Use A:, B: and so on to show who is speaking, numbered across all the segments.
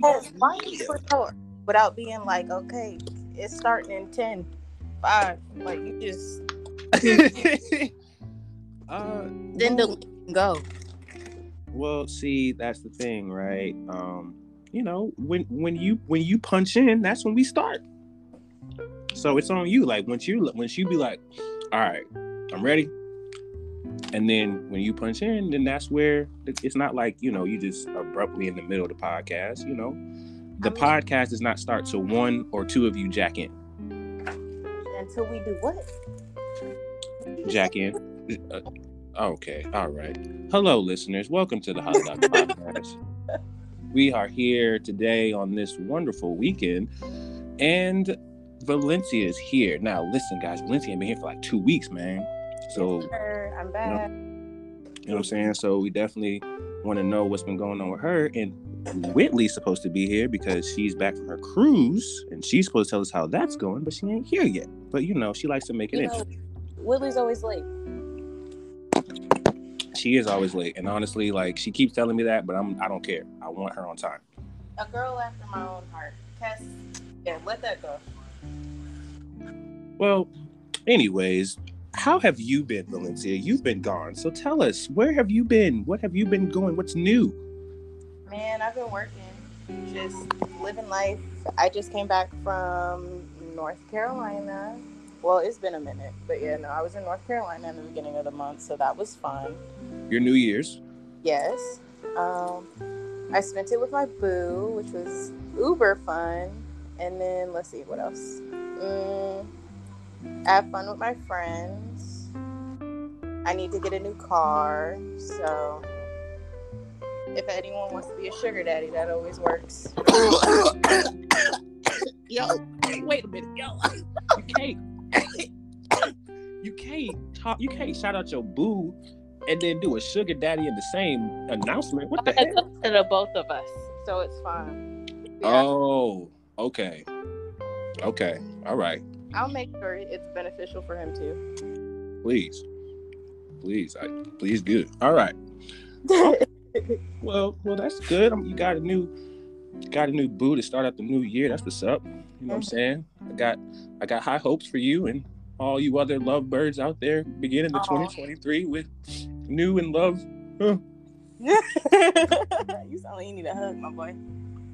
A: Why you for sure? Without being like, okay, it's starting in 10, 5. Like you just
B: uh,
A: then
B: well,
A: delete go.
B: well, see, that's the thing, right? Um, you know, when when you when you punch in, that's when we start. So it's on you. Like once you once you be like, all right, I'm ready. And then when you punch in, then that's where it's not like you know you just abruptly in the middle of the podcast. You know, the
A: I mean-
B: podcast does not start till one or two of you jack in.
A: Until we do what?
B: Jack in. Uh, okay, all right. Hello, listeners. Welcome to the Hot Dog Podcast. We are here today on this wonderful weekend, and Valyncia is here. Now, listen, guys, Valyncia ain't been here for like two weeks, man. So,
A: Sure, I'm back.
B: you know what I'm saying? So, we definitely want to know what's been going on with her. And Whitley's supposed to be here because she's back from her cruise, and she's supposed to tell us how that's going, but she ain't here yet. But you know, she likes to make it
A: You
B: interesting.
A: know, Willie's always late.
B: She is always late, and honestly, like she keeps telling me that, but I'm I don't care. I want her on time.
A: A girl after my own heart. Cass, yeah, let that go.
B: Well, anyways, how have you been, Valyncia? You've been gone, so tell us where have you been? What have you been going? What's new?
A: Man, I've been working, just living life. I just came back from North Carolina. Well, it's been a minute, but yeah, no, I was in North Carolina in the beginning of the month, so that was fun.
B: Your New Year's?
A: Yes. Um, I spent it with my boo, which was uber fun. And then let's see what else. Mm, I have fun with my friends. I need to get a new car, so if anyone wants to be a sugar daddy, that always works.
B: yo, wait a minute, yo, you can't, you can't talk, you can't shout out your boo, and then do a sugar daddy in the same announcement. What the
A: It's
B: hell?
A: to both of us, so it's fine. Yeah,
B: Oh, okay, okay, all right.
A: I'll make sure it's beneficial for him too.
B: Please, please, I, please, good. All right. Well, well, that's good. Um, you got a new, got a new boo to start out the new year. That's what's up. You know what I'm saying? I got, I got high hopes for you and all you other lovebirds out there beginning the
A: Aw.
B: 2023 with new and love. Huh,
A: you sound like you need a hug, my boy.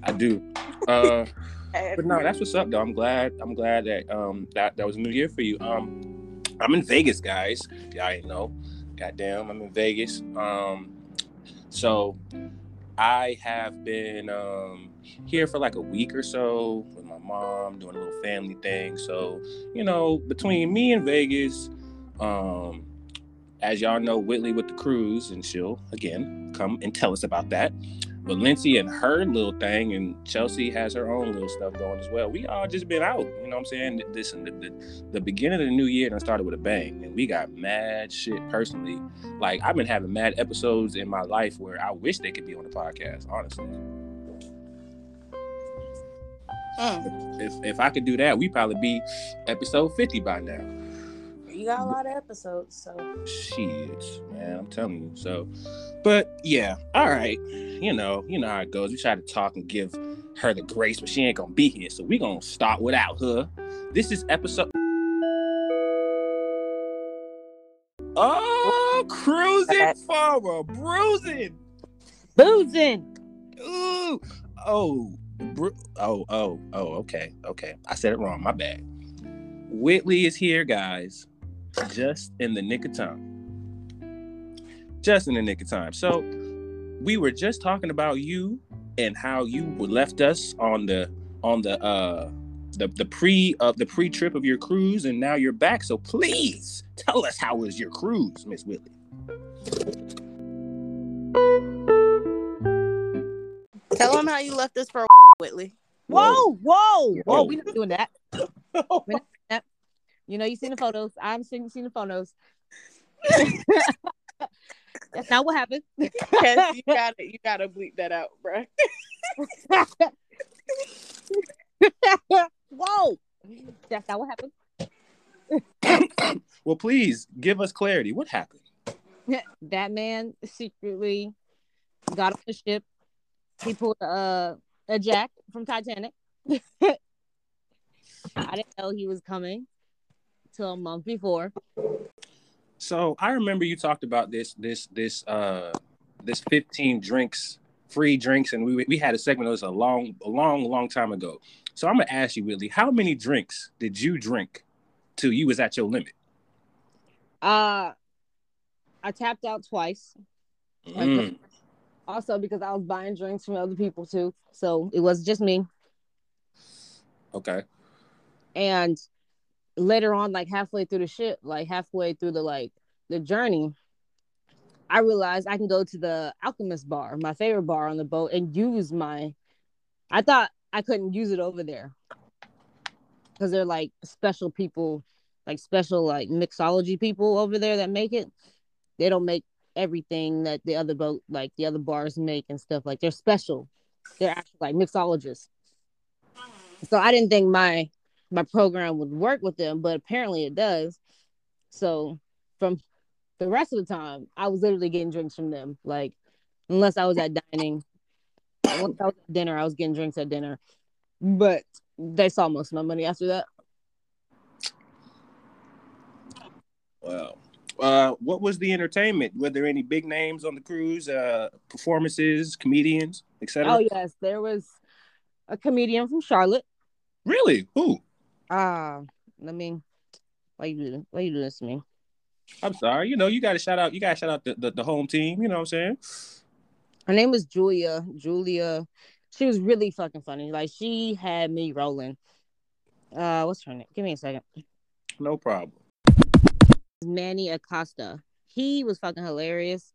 B: I do. Uh, but no, that's what's up, though. I'm glad. I'm glad that um that that was a new year for you. Um, I'm in Vegas, guys. Y'all ain't know. Goddamn, I'm in Vegas. Um, so I have been um here for like a week or so with my mom doing a little family thing. So you know, between me and Vegas, um, as y'all know, Whitley with the cruise, and she'll again come and tell us about that. Valyncia and her little thing, and Chelsea has her own little stuff going as well. We all just been out, you know what I'm saying? Listen, the, the, the beginning of the new year and I started with a bang, and we got mad shit personally. Like, I've been having mad episodes in my life where I wish they could be on the podcast, honestly.
A: Mm,
B: If, if I could do that, we'd probably be episode 50 by now.
A: You got a lot of episodes, so
B: Shit, man, I'm telling you. So, but yeah, all right. You know, you know how it goes. We try to talk and give her the grace, but she ain't gonna be here. So we gonna start without her. This is episode. Oh, cruising for a bruising.
C: Boozing.
B: Ooh, oh, bru- oh, oh, oh. Okay, okay. I said it wrong. My bad. Whitley is here, guys, just in the nick of time. Just in the nick of time. So, we were just talking about you and how you left us on the on the uh the the pre of the pre trip of your cruise, and now you're back. So please tell us how was your cruise, Miss Whitley.
A: tell him how you left us for a Whitley.
C: Whoa, whoa, whoa.
B: Whoa.
C: We're not doing that. You know, you've seen the photos. I'm seen, seen the photos. That's not what happened.
A: Cass, you gotta you gotta bleep that out, bro.
C: Whoa. That's not what happened.
B: Well, please give us clarity. What happened?
C: that man secretly got on the ship. He pulled a a Jack from Titanic. I didn't know he was coming till a month before.
B: So I remember you talked about this this this uh this 15 drinks free drinks and we we had a segment that was a long a long long time ago. So I'm gonna ask you, Willie, how many drinks did you drink till you was at your limit?
C: Uh I tapped out twice.
B: Mm.
C: Also because I was buying drinks from other people too. So it was just me.
B: Okay.
C: And later on, like halfway through the ship, like halfway through the like the journey, I realized I can go to the Alchemist bar, my favorite bar on the boat, and use my. I thought I couldn't use it over there because they're like special people, like special like mixology people over there that make it. They don't make everything that the other boat, like the other bars, make and stuff. Like they're special. They're actually like mixologists. So I didn't think my my program would work with them, but apparently it does. So from the rest of the time, I was literally getting drinks from them. Like unless I was at dining, once I was at dinner, I was getting drinks at dinner. But they saw most of my money after that.
B: Wow. Uh, what was the entertainment? Were there any big names on the cruise? Uh, performances, comedians, etc.
C: Oh yes, there was a comedian from Charlotte.
B: Really? Who?
C: Ah, let me. Why you do? Why you do this to me?
B: I'm sorry. You know, you got to shout out. You got to shout out the, the, the home team. You know what I'm saying?
C: Her name was Julia. Julia. She was really fucking funny. Like she had me rolling. Uh, what's her name? Give me a second.
B: No problem.
C: Manny Acosta. He was fucking hilarious.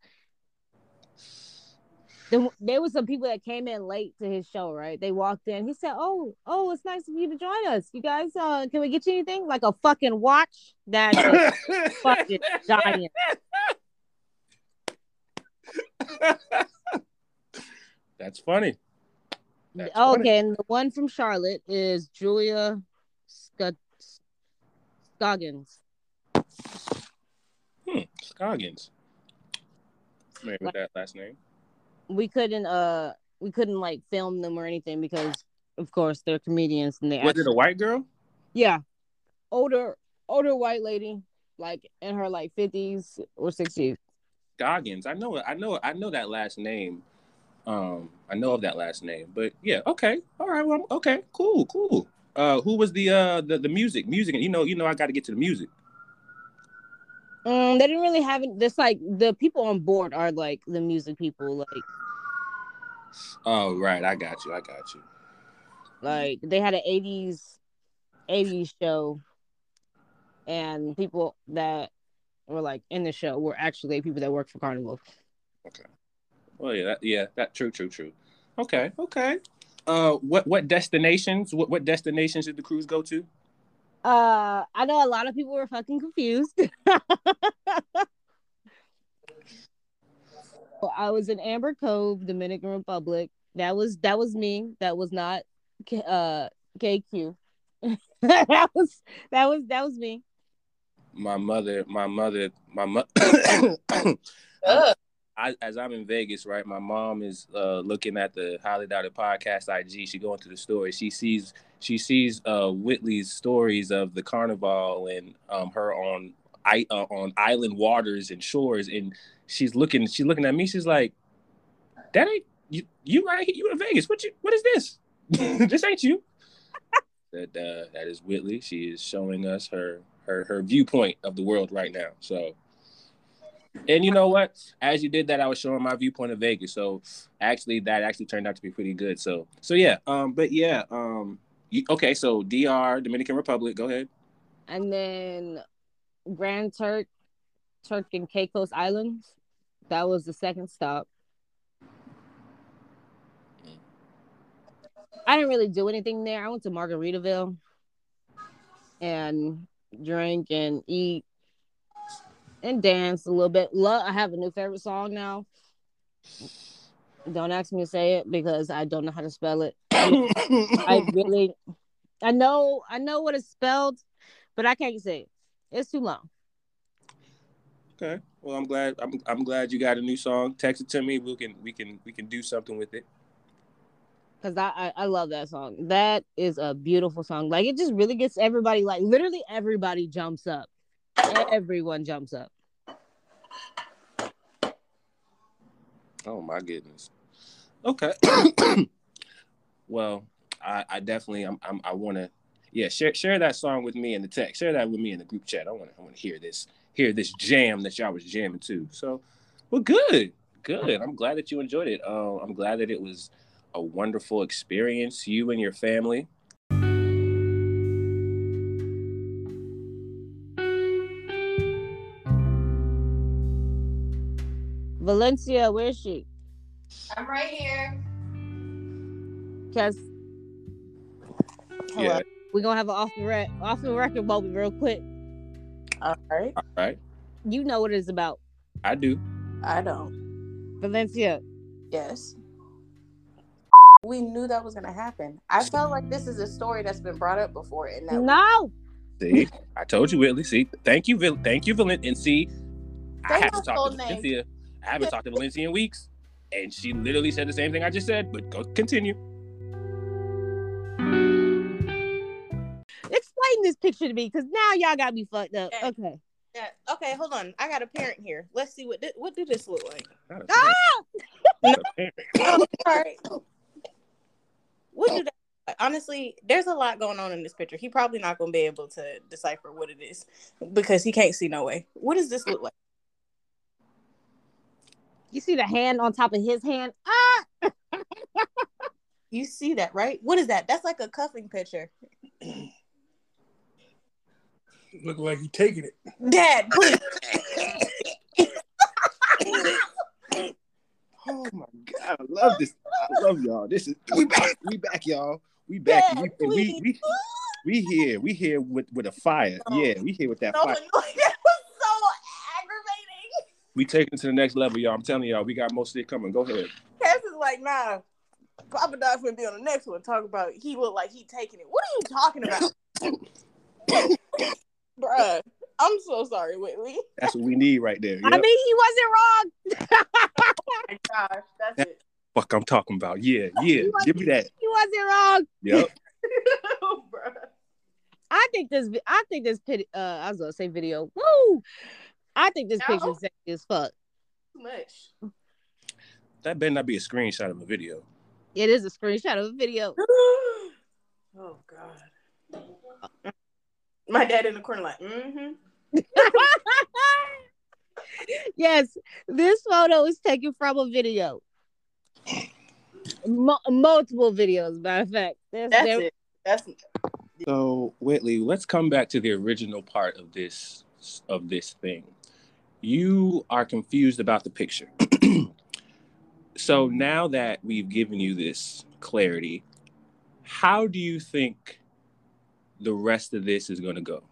C: Then there was some people that came in late to his show, right? They walked in. He said, "Oh, oh, it's nice of you to join us. You guys, uh, can we get you anything like a fucking watch?" That's fucking giant.
B: That's funny. That's
C: okay,
B: funny.
C: and the one from Charlotte is Julia Sc- Scoggins.
B: Hmm. Scoggins. Familiar with that last name?
C: We couldn't uh we couldn't like film them or anything because of course they're comedians and they
B: Was
C: actually,
B: it a white girl?
C: yeah older older white lady like in her like 50s or 60s
B: Goggins, I know. I know. I know that last name. Um, I know of that last name. But yeah. Okay. All right. Well. Okay. Cool. Cool. Uh, who was the uh the, the music? Music. And you know. You know. I got to get to the music.
C: Um they didn't really have it this like the people on board are like the music people like
B: Oh right. I got you. I got you.
C: like they had an 80s 80s show and people that were like in the show were actually people that worked for carnival Okay.
B: Well, yeah. That, yeah. That true. True. True. Okay. Okay. Uh, what what destinations? What what destinations did the cruise go to?
C: Uh, I know a lot of people were fucking confused. I was in Amber Cove, Dominican Republic. That was that was me. That was not K- uh KQ. that was that was that was me.
B: My mother. My mother. My mother.
A: Ugh.
B: I, as I'm in Vegas, right, my mom is uh, looking at the Highly Doubted podcast IG. She going through the story. She sees she sees uh, Whitley's stories of the carnival and um, her on I, uh, on island waters and shores, and she's looking she's looking at me. She's like, "That ain't you. You right here? You in Vegas? What you? What is this? this ain't you." that uh, that is Whitley. She is showing us her her her viewpoint of the world right now. So. And you know what? As you did that, I was showing my viewpoint of Vegas. So actually, that actually turned out to be pretty good. So so yeah. Um, but yeah. Um, okay. So DR, Dominican Republic. Go ahead.
C: And then Grand Turk, Turk and Caicos Islands. That was the second stop. I didn't really do anything there. I went to Margaritaville and drink and eat and dance a little bit. Love, I have a new favorite song now. Don't ask me to say it because I don't know how to spell it. I really, I know, I know what it's spelled, but I can't say it. It's too long.
B: Okay. Well, I'm glad. I'm I'm glad you got a new song. Text it to me. We can we can we can do something with it.
C: Cause I, I, I love that song. That is a beautiful song. Like it just really gets everybody like literally everybody jumps up. Everyone jumps up.
B: Oh my goodness. Okay. well, I, I definitely I'm, I'm I want to yeah share share that song with me in the text. Share that with me in the group chat. I want to I want to hear this hear this jam that y'all was jamming too. So, well, good, good. I'm glad that you enjoyed it. Uh, I'm glad that it was a wonderful experience. You and your family.
C: Valyncia, where is she?
A: I'm right here.
C: Cause
B: Yeah.
C: we're gonna have an off the rec- off the record moment real quick.
A: All right.
B: All right.
C: You know what it's about.
B: I do.
A: I don't.
C: Valyncia.
A: Yes. We knew that was gonna happen. I felt like this is a story that's been brought up before, and that
C: No.
B: See, I told you, Whitley. See, thank you, Vil- thank you, Valen. And see, I
A: Say
B: haven't
A: my
B: talked
A: full
B: to
A: name.
B: Valyncia. I haven't talked to Valyncia in weeks, and she literally said the same thing I just said. But go continue.
C: Explain this picture to me, because now y'all got me fucked up.
A: Okay.
C: Okay.
A: Yeah. Okay, hold on. I got a parent here. Let's see what thi- what do this look like.
B: Not
C: Ah!
B: parent.
A: Oh, sorry. What do that? Honestly, there's a lot going on in this picture. He probably not gonna be able to decipher what it is because he can't see no way. What does this look like?
C: You see the hand on top of his hand? Ah!
A: You see that, right? What is that? That's like a cuffing picture.
D: Look like he taking it.
A: Dad, please.
B: Oh my god, I love this. I love y'all. This is we back. We back, y'all. We back.
A: Dad,
B: we, and we, we we here. We here with with a fire.
A: No.
B: Yeah, we here with that
A: No,
B: fire.
A: that was so aggravating.
B: We taking it to the next level, y'all. I'm telling y'all, we got most of it coming. Go ahead.
A: Cass is like, nah. Papa Doc's gonna be on the next one. Talk about he look like he taking it. What are you talking about, Bruh. I'm so sorry, Whitley.
B: That's what we need right there.
C: I mean, he wasn't wrong.
A: Oh my gosh, that's it.
B: Fuck, I'm talking about. Yeah, yeah. Give me that.
C: He wasn't wrong.
B: Yep.
A: Bruh.
C: I think this. I think this. Pit, uh, I was gonna say video. Woo! I think this
A: No.
C: picture sexy as fuck.
A: Too much.
B: That better not be a screenshot of a video.
C: It is a screenshot of a video.
A: oh God. My dad in the corner like, mm-hmm.
C: yes, this photo is taken from a video. Mu- multiple videos, matter of fact. There's,
A: That's
C: there-
A: it. That's it.
B: So Whitley, let's come back to the original part of this of this thing. You are confused about the picture. so now that we've given you this clarity, how do you think the rest of this is going to go?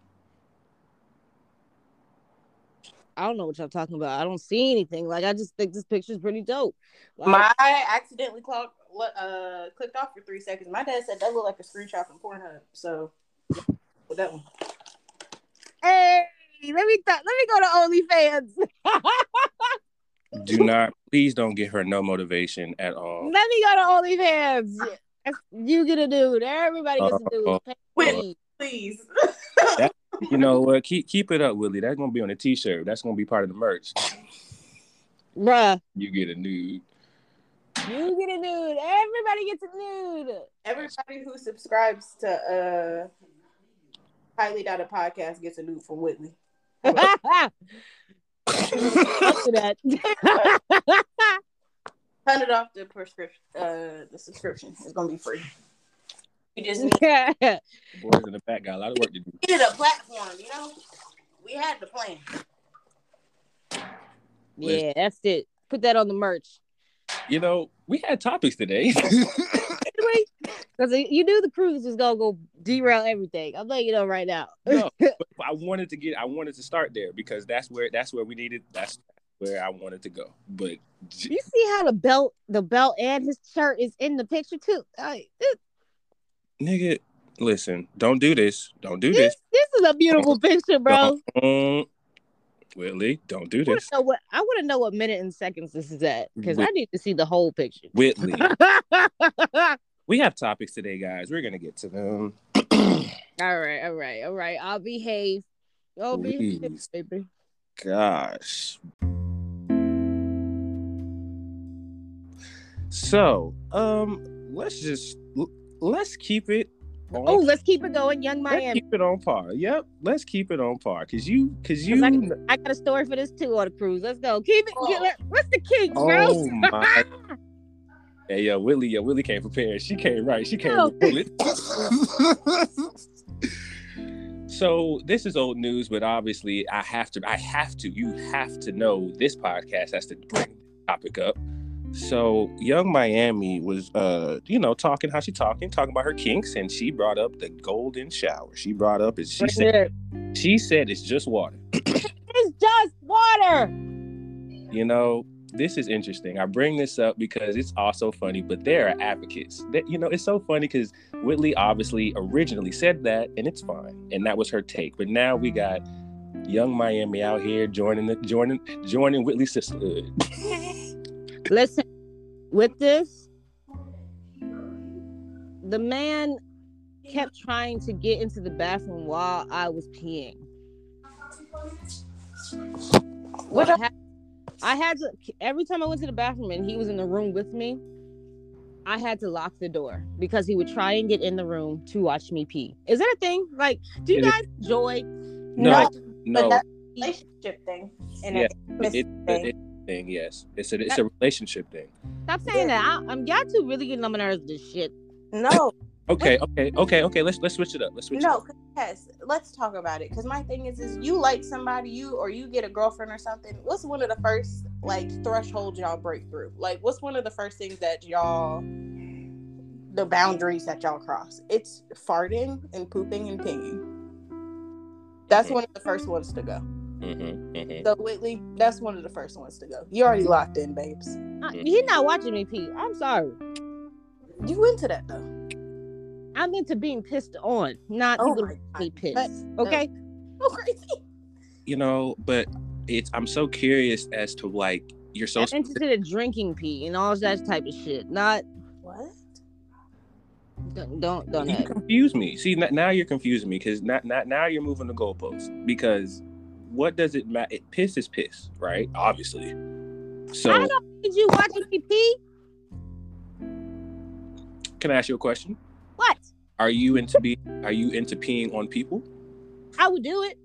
C: I don't know what y'all talking about. I don't see anything. Like I just think this picture's pretty dope. Like,
A: my I accidentally clock, uh, clicked off for three seconds. My dad said that looked like a screenshot from Pornhub. So with that one.
C: hey, let me th- let me go to OnlyFans.
B: Do not, please don't give her no motivation at all.
C: let me go to OnlyFans. You get a dude. Everybody gets a dude. Pay
A: Wait.
C: me.
A: Please.
B: You know what? Keep keep it up, Willie. That's gonna be on a t-shirt. That's gonna be part of the merch.
C: Bruh,
B: You get a nude.
C: you get a nude. Everybody gets a nude.
A: Everybody who subscribes to uh Highly Doubted Podcast gets a nude from Whitley.
C: Up to that.
A: Hundred off the prescription. Uh, the subscription is gonna be free. We just need-
B: Boys in the back got a lot of work to do.
A: needed a platform, you know. We had the plan.
C: yeah, that's it. Put that on the merch.
B: You know, we had topics today.
C: Because you knew the cruise was gonna go derail everything. I'm letting you know right now.
B: no, but I wanted to get I wanted to start there because that's where that's where we needed that's where I wanted to go. But
C: You see how the belt, the belt, and his shirt is in the picture too. Like, this,
B: nigga, listen, don't do this. Don't do
C: this,
B: this.
C: this is a beautiful picture, bro.
B: Don't, Whitley, don't do
C: I
B: this.
C: know what I want to know what minute and seconds this is at because I need to see the whole picture.
B: Whitley, we have topics today, guys. We're gonna get to them.
C: All right, all right, all right. I'll behave. I'll behave, baby.
B: Gosh. So, um, let's just let's keep it.
C: Oh, let's keep it going, Yung
B: let's
C: Miami.
B: keep it on par. Yep, let's keep it on par. Cause you, cause you.
C: I, can- I got a story for this too on the cruise. Let's go. Keep it.
A: Oh.
C: Get, let- what's the kinks,
B: Oh my. Hey, yo, Willie, yo, Willie came prepared. She came right. She came with bullet. so this is old news, but obviously I have to. I have to. You have to know this podcast has to bring the topic up. So Yung Miami was, uh, you know, talking how she talking, talking about her kinks, and she brought up the golden shower. She brought up, and she
C: Right
B: said,
C: there.
B: she said it's just water.
C: It's just water.
B: You know, this is interesting. I bring this up because it's also funny, but there are advocates. That you know, it's so funny because Whitley obviously originally said that, and it's fine, and that was her take. But now we got Yung Miami out here joining the joining joining Whitley sisterhood.
C: Listen, with this, the man kept trying to get into the bathroom while I was peeing. What
A: What
C: hap- I had to every time I went to the bathroom and he was in the room with me, I had to lock the door because he would try and get in the room to watch me pee. Is that a thing? Like, do you
B: It is-
C: guys enjoy?
B: No,
A: But
B: no,
A: that's a relationship thing. And
B: Yeah,
A: an intimacy
B: it,
A: thing.
B: it, thing. Yes, it's a it's a relationship thing.
C: Stop saying that. I, I'm y'all two really getting on my nerves with this shit.
A: no,
B: Okay, okay, okay, okay. Let's let's switch it up. Let's switch.
A: no, yes. Let's talk about it. Because my thing is, is you like somebody, you or you get a girlfriend or something. What's one of the first like thresholds y'all break through? Like, what's one of the first things that y'all, the boundaries that y'all cross? It's farting and pooping and pinging. That's
B: Mhm.
A: one of the first ones to go.
B: Mhm, mhm.
A: So Whitley, that's one of the first ones to go. You already locked in, babes.
C: Uh, He's not watching me pee. I'm sorry.
A: You into that though?
C: I'm into being pissed on, not
A: Oh
C: people
A: my
C: making me
A: God.
C: pissed.
A: But-
C: okay.
A: So crazy.
B: You know, but it's I'm so curious as to like you're so
C: I'm interested in drinking pee and all that type of shit. Not
A: What?
C: don't don't, don't
B: you
C: have.
B: confuse me. See, n- now you're confusing me because not, not now you're moving the goalposts. Because what does it matter? Piss is piss, right? Obviously. So
C: I don't need you watching me pee.
B: can I ask you a question?
C: What?
B: Are you into be? Are you into peeing on people?
C: I would do it.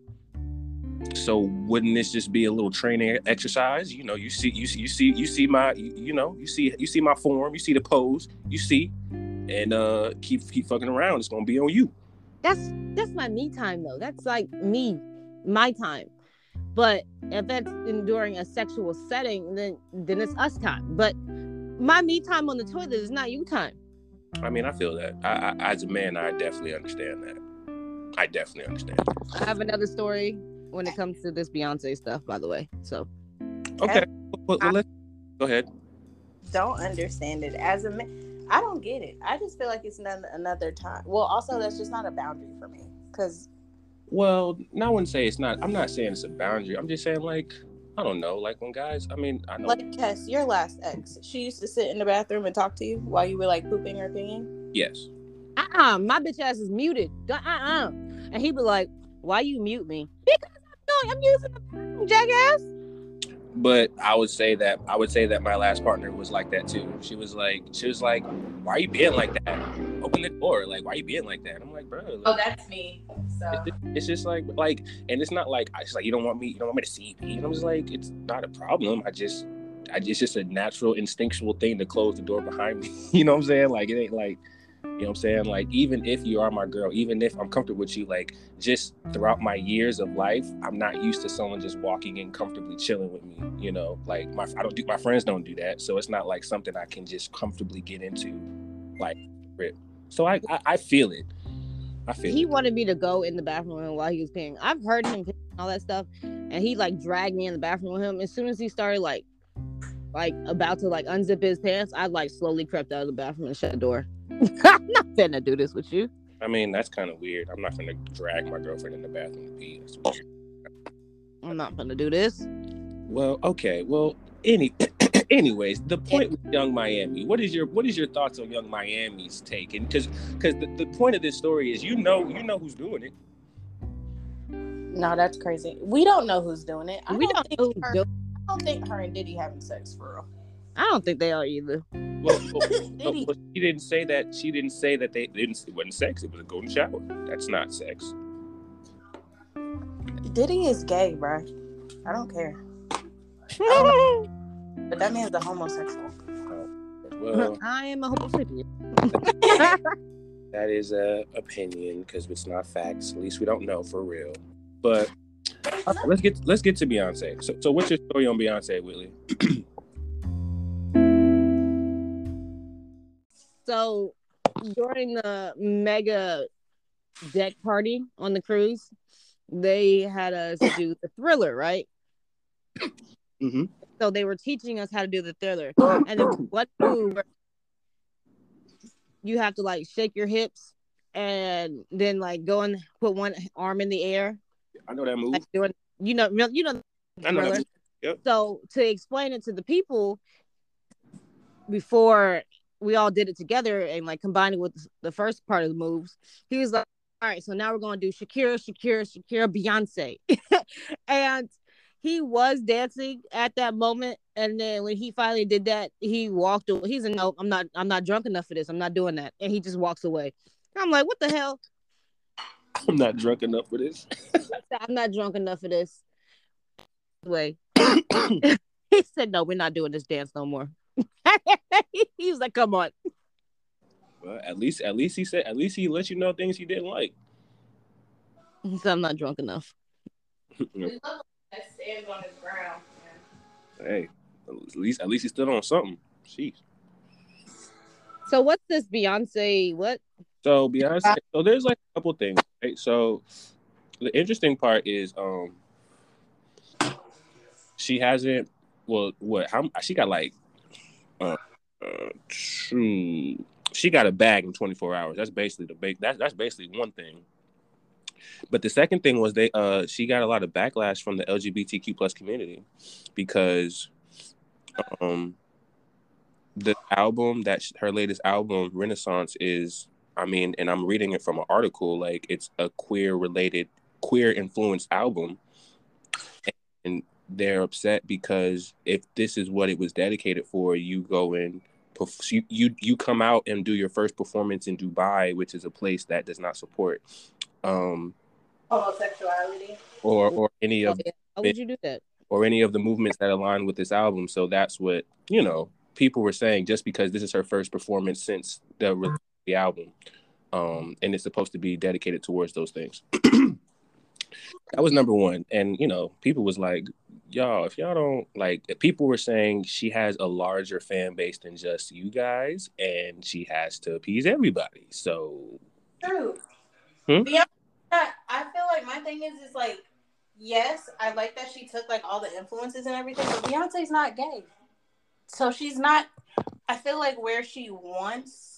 B: So wouldn't this just be a little training exercise? You know, you see, you see, you see, you see my, you, you know, you see, you see my form, you see the pose, you see, and uh, keep keep fucking around. It's gonna be on you.
C: That's that's my me time though. That's like me, my time. But if that's in, during a sexual setting, then then it's us time. But my me time on the toilet is not you time.
B: I mean, I feel that. I, I as a man, I definitely understand that. I definitely understand.
C: I have another story when it comes to this Beyonce stuff, by the way. So
B: Okay, well, well, let's go ahead.
A: Don't understand it as a man. I don't get it. I just feel like it's none, another time. Well, also that's just not a boundary for me because
B: Well, no one say it's not. I'm not saying it's a boundary. I'm just saying like I don't know. Like when guys, I mean, I know.
A: like Kes, your last ex, she used to sit in the bathroom and talk to you while you were like pooping or peeing.
B: yes.
C: uh-uh, my bitch ass is muted. Uh-uh. And he'd be like, Why you mute me? Because I'm not, I'm using the bathroom, jackass.
B: But I would say that I would say that my last partner was like that too. She was like, she was like, "Why are you being like that? Open the door. Like, why are you being like that?" I'm like, bro. like,
A: Oh, that's me. So
B: it's, it's just like, like, and it's not like it's like you don't want me, you don't want me to see you. And I'm just like, it's not a problem. I just, I just, it's just a natural, instinctual thing to close the door behind me. you know what I'm saying? Like, it ain't like, you know what I'm saying? Like, even if you are my girl, even if I'm comfortable with you, like, just throughout my years of life, I'm not used to someone just walking in comfortably chilling with me. You know, like my I don't do my friends don't do that, so it's not like something I can just comfortably get into, like, rip. So I, I, I feel it. I feel
C: He
B: it.
C: wanted me to go in the bathroom while he was peeing. I've heard him all that stuff, and he like dragged me in the bathroom with him. As soon as he started like, like about to like unzip his pants, I like slowly crept out of the bathroom and shut the door. I'm not finna do this with you.
B: I mean, that's kind of weird. I'm not gonna drag my girlfriend in the bathroom to pee. That's weird.
C: I'm not finna do this.
B: Well, okay. Well, any anyways, the point with Yung Miami. What is your what is your thoughts on Yung Miami's take? And because because the, the point of this story is you know you know who's doing it.
A: No, that's crazy. We don't know who's doing it. I
C: we
A: don't,
C: don't
A: think
C: know who's
A: her,
C: doing-
A: I don't think her and Diddy having sex for real.
C: I don't think they are either.
B: Well, well,
A: Diddy,
B: well, she didn't say that. She didn't say that they didn't. It wasn't sex. It was a golden shower. That's not sex.
A: Diddy is gay, bro. I don't care. But that man's a homosexual.
B: Well,
C: I am a homosexual.
B: that is a opinion because it's not facts. At least we don't know for real. But all right, let's get let's get to Beyonce. So, so what's your story on Beyonce, Whitley?
C: So during the mega deck party on the cruise, they had us do the thriller, right?
B: Mhm.
C: So they were teaching us how to do the thriller. And then what move you have to like shake your hips and then like go and put one arm in the air.
B: I know that move.
C: Like doing you know you know
B: I know that move. Yep.
C: So to explain it to the people before we all did it together and like combining with the first part of the moves, he was like, "All right, so now we're gonna do Shakira, Shakira, Shakira, Beyonce," and he was dancing at that moment. And then when he finally did that, he walked away. He's a no, I'm not, I'm not drunk enough for this. I'm not doing that, and he just walks away. I'm like, what the hell?
B: I'm not drunk enough for this.
C: I'm not drunk enough for this. Way. he said, "No, we're not doing this dance no more." he was like, "Come on."
B: Well, at least at least he said at least he let you know things he didn't like.
C: He said, "I'm not drunk enough."
A: That stands on his ground.
B: hey, at least at least he stood on something. Jeez.
C: So what's this Beyonce? What?
B: So Beyonce. So there's like a couple things. Right? So the interesting part is um she hasn't. Well, what? How she got like uh, uh she got a bag in 24 hours. That's basically the big. That's that's basically one thing. But the second thing was they uh she got a lot of backlash from the LGBTQ plus community because um the album that her latest album Renaissance is I mean and I'm reading it from an article like it's a queer related queer influenced album and they're upset because if this is what it was dedicated for you go and you, you you come out and do your first performance in Dubai which is a place that does not support um
A: Homosexuality.
B: or or any
C: Oh,
B: of
C: yeah. How would you do that?
B: or any of the movements that align with this album. So that's what you know people were saying. Just because this is her first performance since the release of the album, um, and it's supposed to be dedicated towards those things. that was number one, and you know people was like, y'all, if y'all don't like, people were saying she has a larger fan base than just you guys, and she has to appease everybody. So
A: True.
B: Hmm?
A: Beyonce, I feel like my thing is is like, yes, I like that she took like all the influences and everything, but Beyonce's not gay, so she's not. I feel like where she wants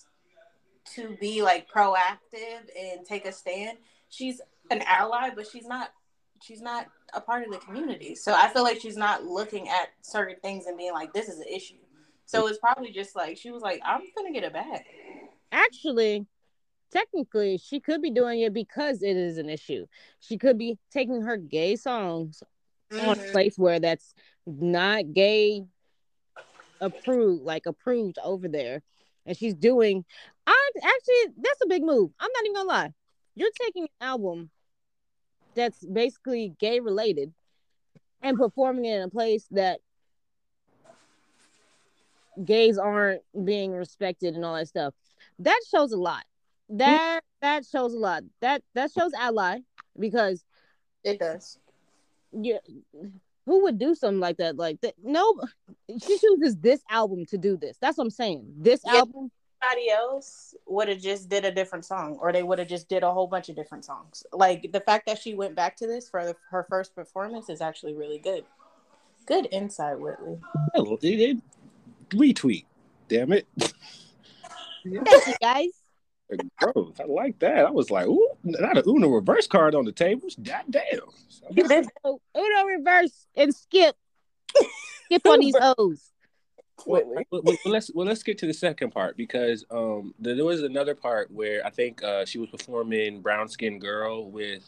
A: to be like proactive and take a stand, she's an ally, but she's not. She's not a part of the community, so I feel like she's not looking at certain things and being like, "This is an issue." So it's probably just like she was like, "I'm gonna get it back."
C: Actually, technically, she could be doing it because it is an issue. She could be taking her gay songs on a mm-hmm. place where that's not gay approved, like approved over there. And she's doing I actually that's a big move. I'm not even gonna lie. You're taking an album that's basically gay related and performing it in a place that gays aren't being respected and all that stuff. That shows a lot. That that shows a lot. That that shows ally because
A: It does.
C: you who would do something like that? Like that? No, she chooses this album to do this. That's what I'm saying. This
A: Yeah.
C: album,
A: Somebody else would have just did a different song, or they would have just did a whole bunch of different songs. Like the fact that she went back to this for the, her first performance is actually really good. Good insight, Whitley.
B: Hell, it- it- retweet. Damn it.
C: thank you guys.
B: Gross. I like that. I was like, ooh, not a Uno reverse card on the table. God damn.
C: So, Uno reverse and skip, skip on these O's.
B: well, well, well, let's well let's get to the second part because um there was another part where I think uh she was performing Brown Skin Girl with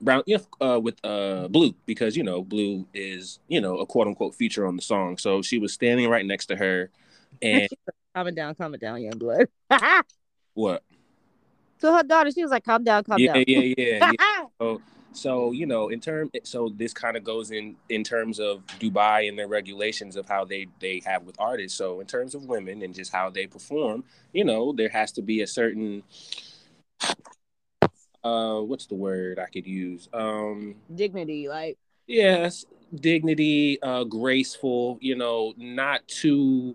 B: Brown yeah uh with uh Blue because you know Blue is you know a quote unquote feature on the song so she was standing right next to her and
C: calm it down, calm it down, young blood.
B: what
C: to her daughter, she was like, "Calm down, calm
B: yeah
C: down."
B: yeah yeah, yeah. So, so you know in term so this kind of goes in in terms of dubai and their regulations of how they they have with artists so in terms of women and just how they perform you know there has to be a certain uh what's the word i could use um
C: Dignity, like
B: yes dignity uh graceful you know not too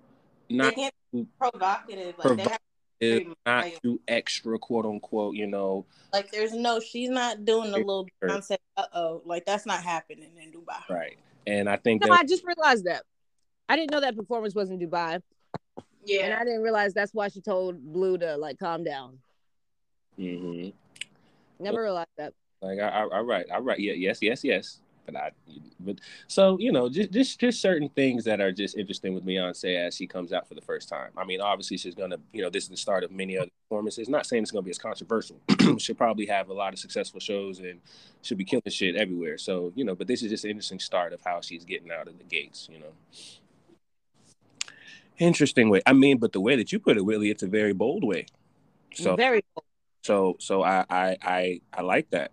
A: They
B: not
A: can't be provocative. Like they have
B: provocative, not
A: like-
B: too extra quote unquote you know
A: like there's no she's not doing the little
B: Sure.
A: Beyonce uh oh. Like that's not happening in Dubai.
B: right and i think
C: no,
B: that
C: I just realized that. I didn't know that performance was in Dubai,
A: Yeah, and
C: I didn't realize that's why she told Blue to like calm down.
B: Mm-hmm.
C: Never realized that.
B: Like I, I, I right, I right, yeah, yes, yes, yes. But I, but so you know, just just just certain things that are just interesting with Beyonce as she comes out for the first time. I mean, obviously she's gonna, you know, this is the start of many other performances. Not saying it's gonna be as controversial. she'll probably have a lot of successful shows and she'll be killing shit everywhere. So you know, but this is just an interesting start of how she's getting out of the gates. You know. Interesting way. I mean, but the way that you put it, Willie, it's a very bold way. So
C: Very
B: so so I I I, I like that.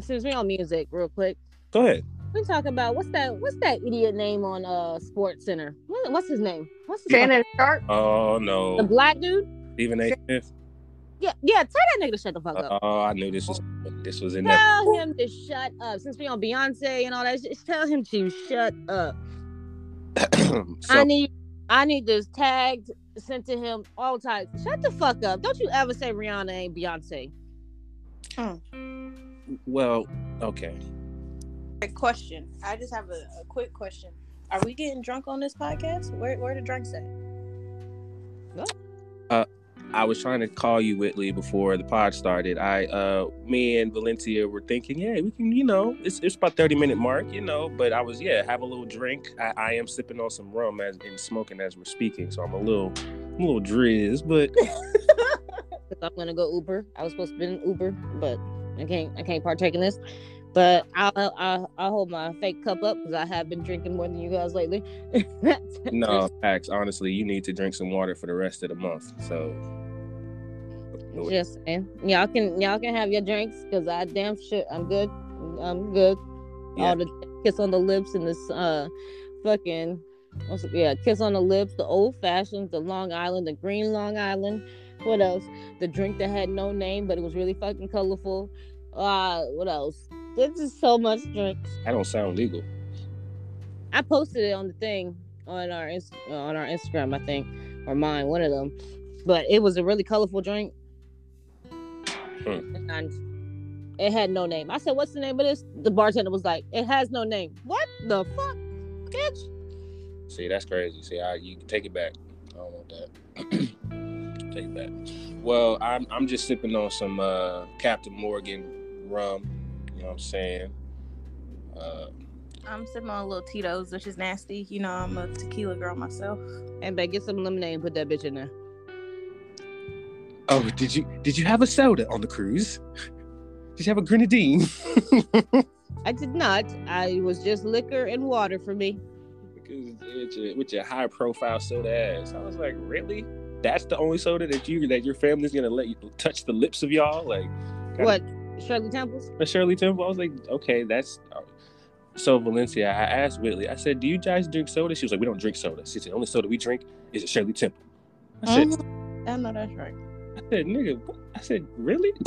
C: Since we're on music, real quick,
B: Go ahead.
C: we talk about what's that? What's that idiot name on uh Sports Center? What, what's his name? What's his
A: Shannon Sharpe.
B: Oh no, The
C: black dude?
B: Stephen A. Smith.
C: Yeah, yeah. Tell that nigga to shut the fuck up.
B: Oh, I knew this was this was in there.
C: Tell him to shut up. Since we on Beyonce and all that, just tell him to shut up. I need, I need this tagged sent to him all times. Shut the fuck up. Don't you ever say Rihanna ain't Beyonce.
B: Well, okay.
A: Quick question. I just have a, a quick question. Are we getting drunk on this podcast? Where where the drinks at?
B: I was trying to call you Whitley before the pod started. I, uh, me and Valyncia were thinking, yeah, we can, you know, it's it's about thirty minute mark, you know. But I was, yeah, have a little drink. I, I am sipping on some rum as and smoking as we're speaking, so I'm a little, I'm a little drizz, but
C: I'm gonna go Uber. I was supposed to be in Uber, but I can't. I can't partake in this. But I'll I'll, I'll hold my fake cup up because I have been drinking more than you guys lately.
B: no, facts. Honestly, you need to drink some water for the rest of the month. So,
C: Just saying. Y'all can y'all can have your drinks because I damn shit I'm good. I'm good.
B: Yeah.
C: All the kiss on the lips and this uh fucking what's it, yeah, kiss on the lips, the old fashions, the Long Island, the green Long Island. What else? The drink that had no name but it was really fucking colorful. Uh what else? This is so much drinks.
B: that don't sound legal.
C: I posted it on the thing on our on our Instagram, I think, or mine, one of them. But it was a really colorful drink,
B: Hmm.
C: and it had no name. I said, "What's the name of this?" The bartender was like, "It has no name." What the fuck, bitch?
B: See, that's crazy. See, I you can take it back. I don't want that. take it back. Well, I'm I'm just sipping on some uh, Captain Morgan rum. You know what I'm saying? Uh,
A: I'm sipping on a little Tito's, which is nasty. You know, I'm a tequila girl myself.
C: And babe, get some lemonade and put that bitch in there.
B: oh, did you did you have a soda on the cruise? Did you have a grenadine?
C: I did not. I was just liquor and water for me.
B: because with your, with your high profile soda ass, I was like, really? That's the only soda that you that your family's gonna let you touch the lips of y'all? Like,
C: What? Shirley Temples?
B: But Shirley Temple, I was like, okay, that's uh, so Valyncia. I asked Whitley, I said, do you guys drink soda? She was like, we don't drink soda. She said, the only soda we drink is Shirley Temple. I said,
A: I know that's right.
B: I said, nigga, what? I said, really?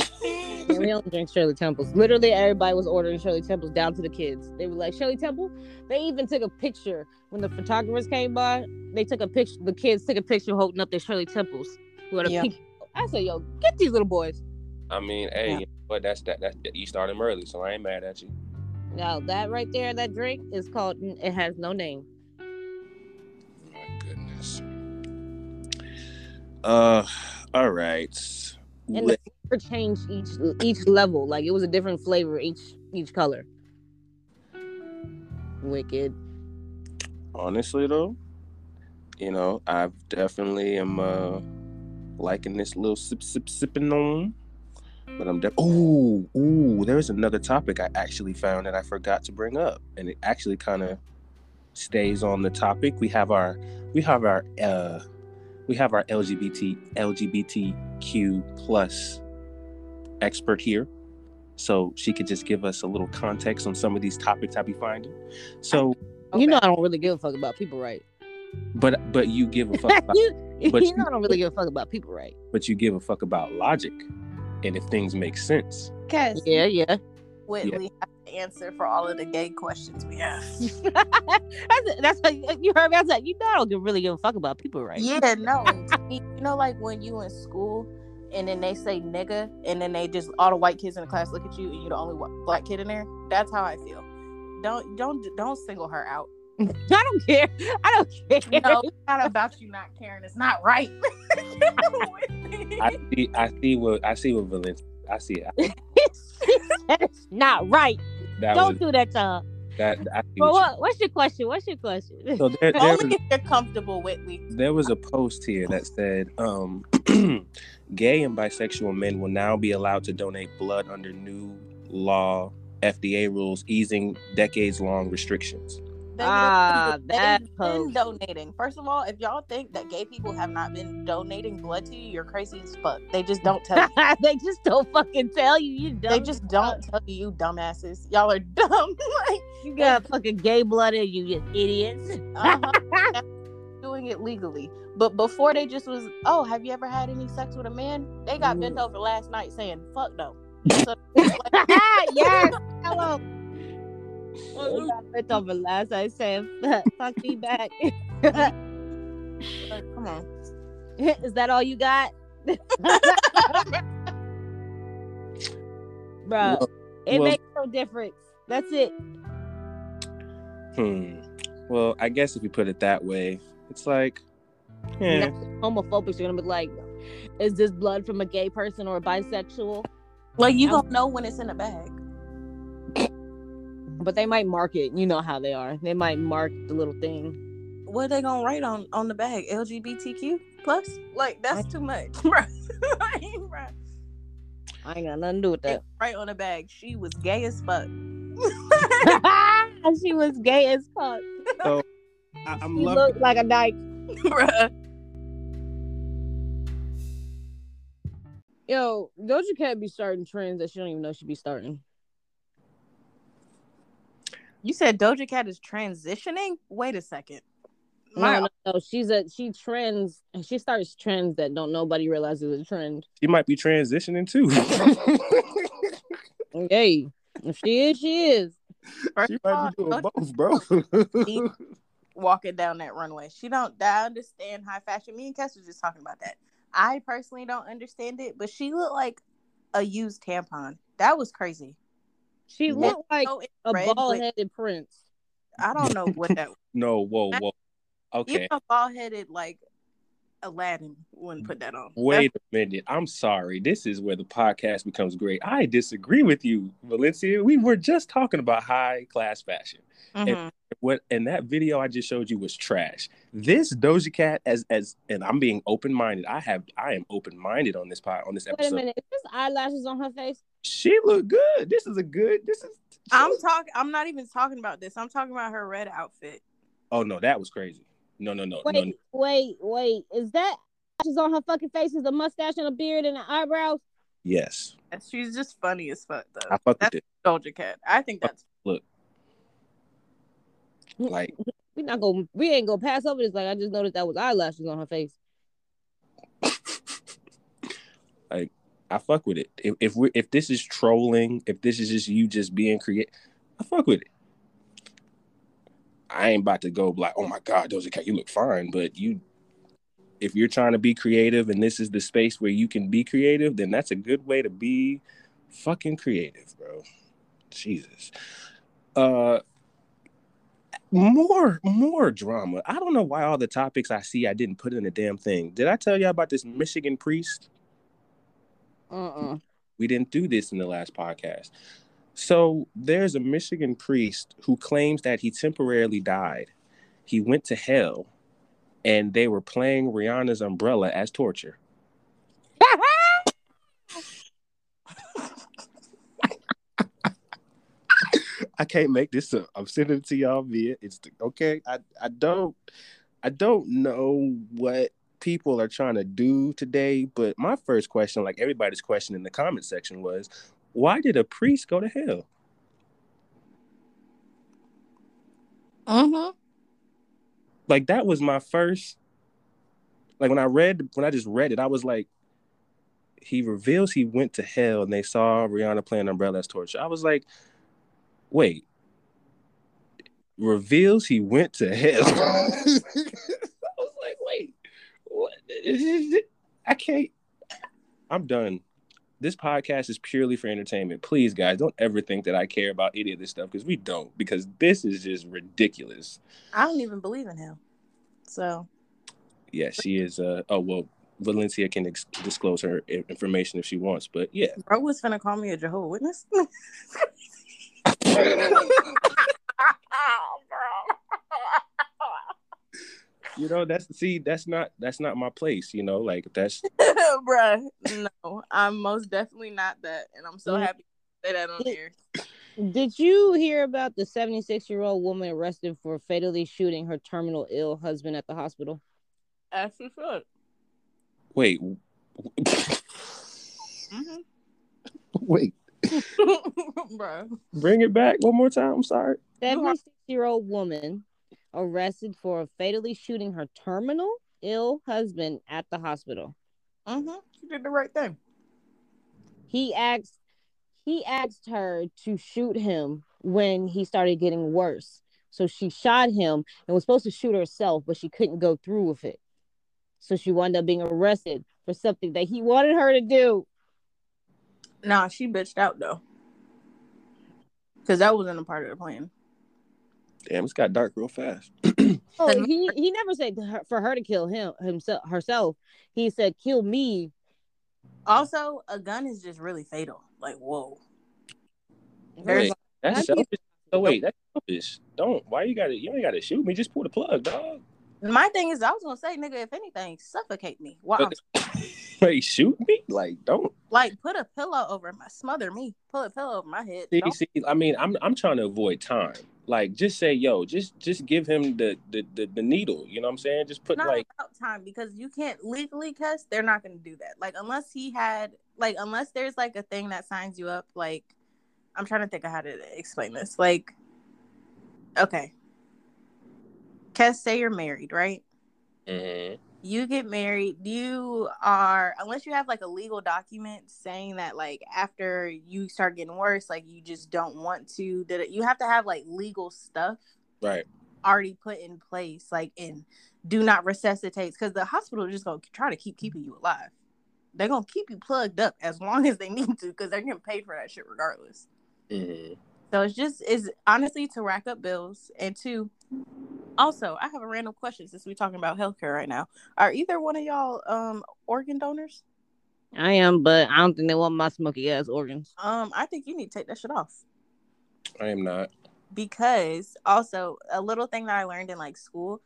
C: Yeah, we don't drink Shirley Temples. Literally, everybody was ordering Shirley Temples down to the kids. They were like, Shirley Temple? They even took a picture when the photographers came by. They took a picture, the kids took a picture holding up their Shirley Temples. With a
A: Yeah.
C: peak. I said, yo, get these little boys.
B: I mean, hey,
A: Yeah.
B: you know what? That's that. That's you started them early, so I ain't mad at you.
C: Now, that right there, that drink is called, it has no name.
B: My goodness. Uh, all right.
C: and
B: Lit.
C: the flavor changed each each level. Like it was a different flavor each each color. Wicked.
B: honestly though, you know, I've definitely am uh liking this little sip sip sipping on. But I'm def- ooh ooh. There's another topic I actually found that I forgot to bring up, and it actually kind of stays on the topic. We have our we have our uh we have our LGBT LGBTQ plus expert here, so she could just give us a little context on some of these topics I be finding. So,
C: You know I don't really give a fuck about people, right?
B: but but you give a fuck about
C: you,
B: but
C: you
B: you-
C: know I don't really give a fuck about people, right?
B: but you give a fuck about logic and if things make sense.
A: Cass,
C: Yeah, yeah.
A: Whitley has to answer for all of the gay questions we have.
C: that's that's what you heard me. I was like, you know I don't give- really give a fuck about people, right?
A: Yeah, no. you know, like when you in school and then they say nigga, and then they just all the white kids in the class look at you, and you're the only wh- black kid in there. That's how I feel. Don't don't don't single her out.
C: I don't care. I don't care.
A: No, it's not about you not caring. It's not right.
B: I see I see what I see what Valyncia I see it.
C: it's not right.
B: That
C: Don't
B: was
C: do that to her.
B: that I see
C: But
B: what
C: what, what's your question? What's your question?
B: so there, there,
A: Only
B: was,
A: if you're comfortable, Whitley.
B: there was a post here that said um gay and bisexual men will now be allowed to donate blood under new law FDA rules easing decades long restrictions.
A: They-
C: Ah,
A: they've
C: that
A: been donating. First of all, if y'all think that gay people have not been donating blood to you, you're crazy as fuck. They just don't tell you.
C: they just don't fucking tell you. You dumb.
A: they just don't tell you, you dumbasses. Y'all are dumb. like,
C: You got fucking gay blood in you, you idiots.
A: uh-huh. doing it legally. But before they just was, oh, have you ever had any sex with a man? They got bent over last night saying, fuck no. So, like,
C: yes. Hello. We got bent over last night saying, fuck me back.
A: come on.
C: Is that all you got? Bro,
B: Well-
C: it
B: well-
C: makes no difference. That's it.
B: Hmm. Well, I guess if you put it that way, it's like yeah.
C: Homophobics are gonna be like, is this blood from a gay person or a bisexual?
A: Like, you don't know when it's in a bag.
C: But they might mark it. You know how they are. They might mark the little thing.
A: What are they gonna write on on the bag? LGBTQ plus? Like that's too much, bro. Like, bruh.
C: I ain't got nothing to do with that.
A: Right on the bag. She was gay as fuck.
C: she was gay as fuck.
B: I, I'm
C: She
B: loving
C: looked like a dyke.
A: Bruh.
C: Yo, Doja Cat be starting trends that she don't even know she be starting.
A: You said Doja Cat is transitioning? Wait a second.
C: No,
A: My-
C: no, no. She's a she trends and she starts trends that don't nobody realizes a trend.
B: She might be transitioning too.
C: Hey, if she is, she is.
A: First
B: she
A: of all,
B: might be doing both, bro.
A: Walking down that runway. She don't I understand high fashion. Me and Kes was just talking about that. I personally don't understand it, but she looked like a used tampon. That was crazy.
C: She
B: Yeah.
C: looked like
A: So
C: a
A: red, but
C: bald headed prince.
A: I don't know what that was.
B: no, whoa, whoa. Okay,
A: Even a bald headed like Aladdin wouldn't put that on.
B: wait a minute. I'm sorry. This is where the podcast becomes great. I disagree with you, Valyncia. We were just talking about high class fashion.
A: That's- Mhm.
B: What and that video I just showed you was trash. This Doja Cat, as as and I'm being open minded. I have I am open minded on this pod on this
C: Wait a
B: episode.
C: minute, is this eyelashes on her face?
B: She looked good. This is a good. This is.
A: I'm talking. I'm not even talking about this. I'm talking about her red outfit.
B: Oh no, that was crazy. No, no, no,
C: Wait,
B: no.
C: wait, wait. Is that she's on her fucking face? Is a mustache and a beard and an eyebrows?
B: Yes,
A: She's just funny as fuck though.
B: I fuck with
A: That's
B: it.
A: Doja Cat. I think that's look.
B: Like
C: We not gonna we ain't gonna pass over this. Like I just noticed that was eyelashes on her face.
B: like I fuck with it. If if we if this is trolling, if this is just you just being creative, I fuck with it. I ain't about to go like, oh my god, Doja Cat, you look fine, but you. If you're trying to be creative and this is the space where you can be creative, then that's a good way to be fucking creative, bro. Jesus. Uh more more drama. I don't know why all the topics I see I didn't put in the damn thing. Did I tell y'all about this Michigan priest?
C: Uh-uh.
B: We didn't do this in the last podcast. So there's a Michigan priest who claims that he temporarily died. He went to hell, and they were playing Rihanna's umbrella as torture. I can't make this up. I'm sending it to y'all via it's okay. I I don't I don't know what people are trying to do today, but my first question, like everybody's question in the comment section, was why did a priest go to hell?
A: Mm-hmm.
B: Like that was my first like when I read when I just read it, I was like, he reveals he went to hell and they saw Rihanna playing Umbrella as torture. I was like, wait. Reveals he went to hell. I was like, wait, what? I can't. I'm done. This podcast is purely for entertainment. Please, guys, don't ever think that I care about any of this stuff because we don't. Because this is just ridiculous.
A: I don't even believe in him. So.
B: Yeah, she is. Uh, oh well, Valyncia can ex- disclose her information if she wants, but yeah.
A: Bro was gonna call me a Jehovah Witness.
B: you know that's see that's not that's not my place you know like that's
A: bruh no i'm most definitely not that and i'm so happy to say that on here.
C: Did you hear about the 76 year old woman arrested for fatally shooting her terminal ill husband at the hospital?
A: As she should
B: wait.
A: Mm-hmm.
B: wait.
A: Bro.
B: bring it back one more time i'm sorry.
C: 76 year old woman arrested for fatally shooting her terminal ill husband at the hospital.
A: Mm-hmm. She did the right thing.
C: He asked he asked her to shoot him when he started getting worse. So she shot him and was supposed to shoot herself, but she couldn't go through with it. So she wound up being arrested for something that he wanted her to do.
A: Nah, she bitched out though. Cause that wasn't a part of the plan.
B: Damn, it's got dark real fast.
C: oh, he he never said her, for her to kill him himself herself. He said kill me.
A: Also, a gun is just really fatal. Like whoa.
B: Wait, that's selfish. So wait, that's selfish. Don't. Why you got to? You ain't got to shoot me. Just pull the plug, dog.
A: My thing is, I was gonna say, nigga, if anything, suffocate me. Wow.
B: Wait, shoot me? Like, don't.
A: Like, put a pillow over my, smother me. Put a pillow over my head.
B: See, see, I mean, I'm I'm trying to avoid time. Like, just say, yo, just just give him the the the, the needle. You know what I'm saying? Just put
A: not
B: like
A: about time because you can't legally cuss. They're not gonna do that. Like, unless he had like, unless there's like a thing that signs you up. Like, I'm trying to think of how to explain this. Like, okay, Kes, say you're married, right?
B: Mm-hmm.
A: You get married, you are unless you have like a legal document saying that like after you start getting worse, like you just don't want to. That you have to have like legal stuff,
B: right?
A: Already put in place, like in do not resuscitate, because the hospital is just gonna try to keep keeping you alive. They're gonna keep you plugged up as long as they need to, because they're gonna pay for that shit regardless.
B: Mm-hmm.
A: So it's just is honestly to rack up bills and to also, I have a random question since we're talking about healthcare right now. Are either one of y'all um organ donors?
C: I am, but I don't think they want my smoky ass organs.
A: Um, I think you need to take that shit off.
B: I am not.
A: Because also a little thing that I learned in like school.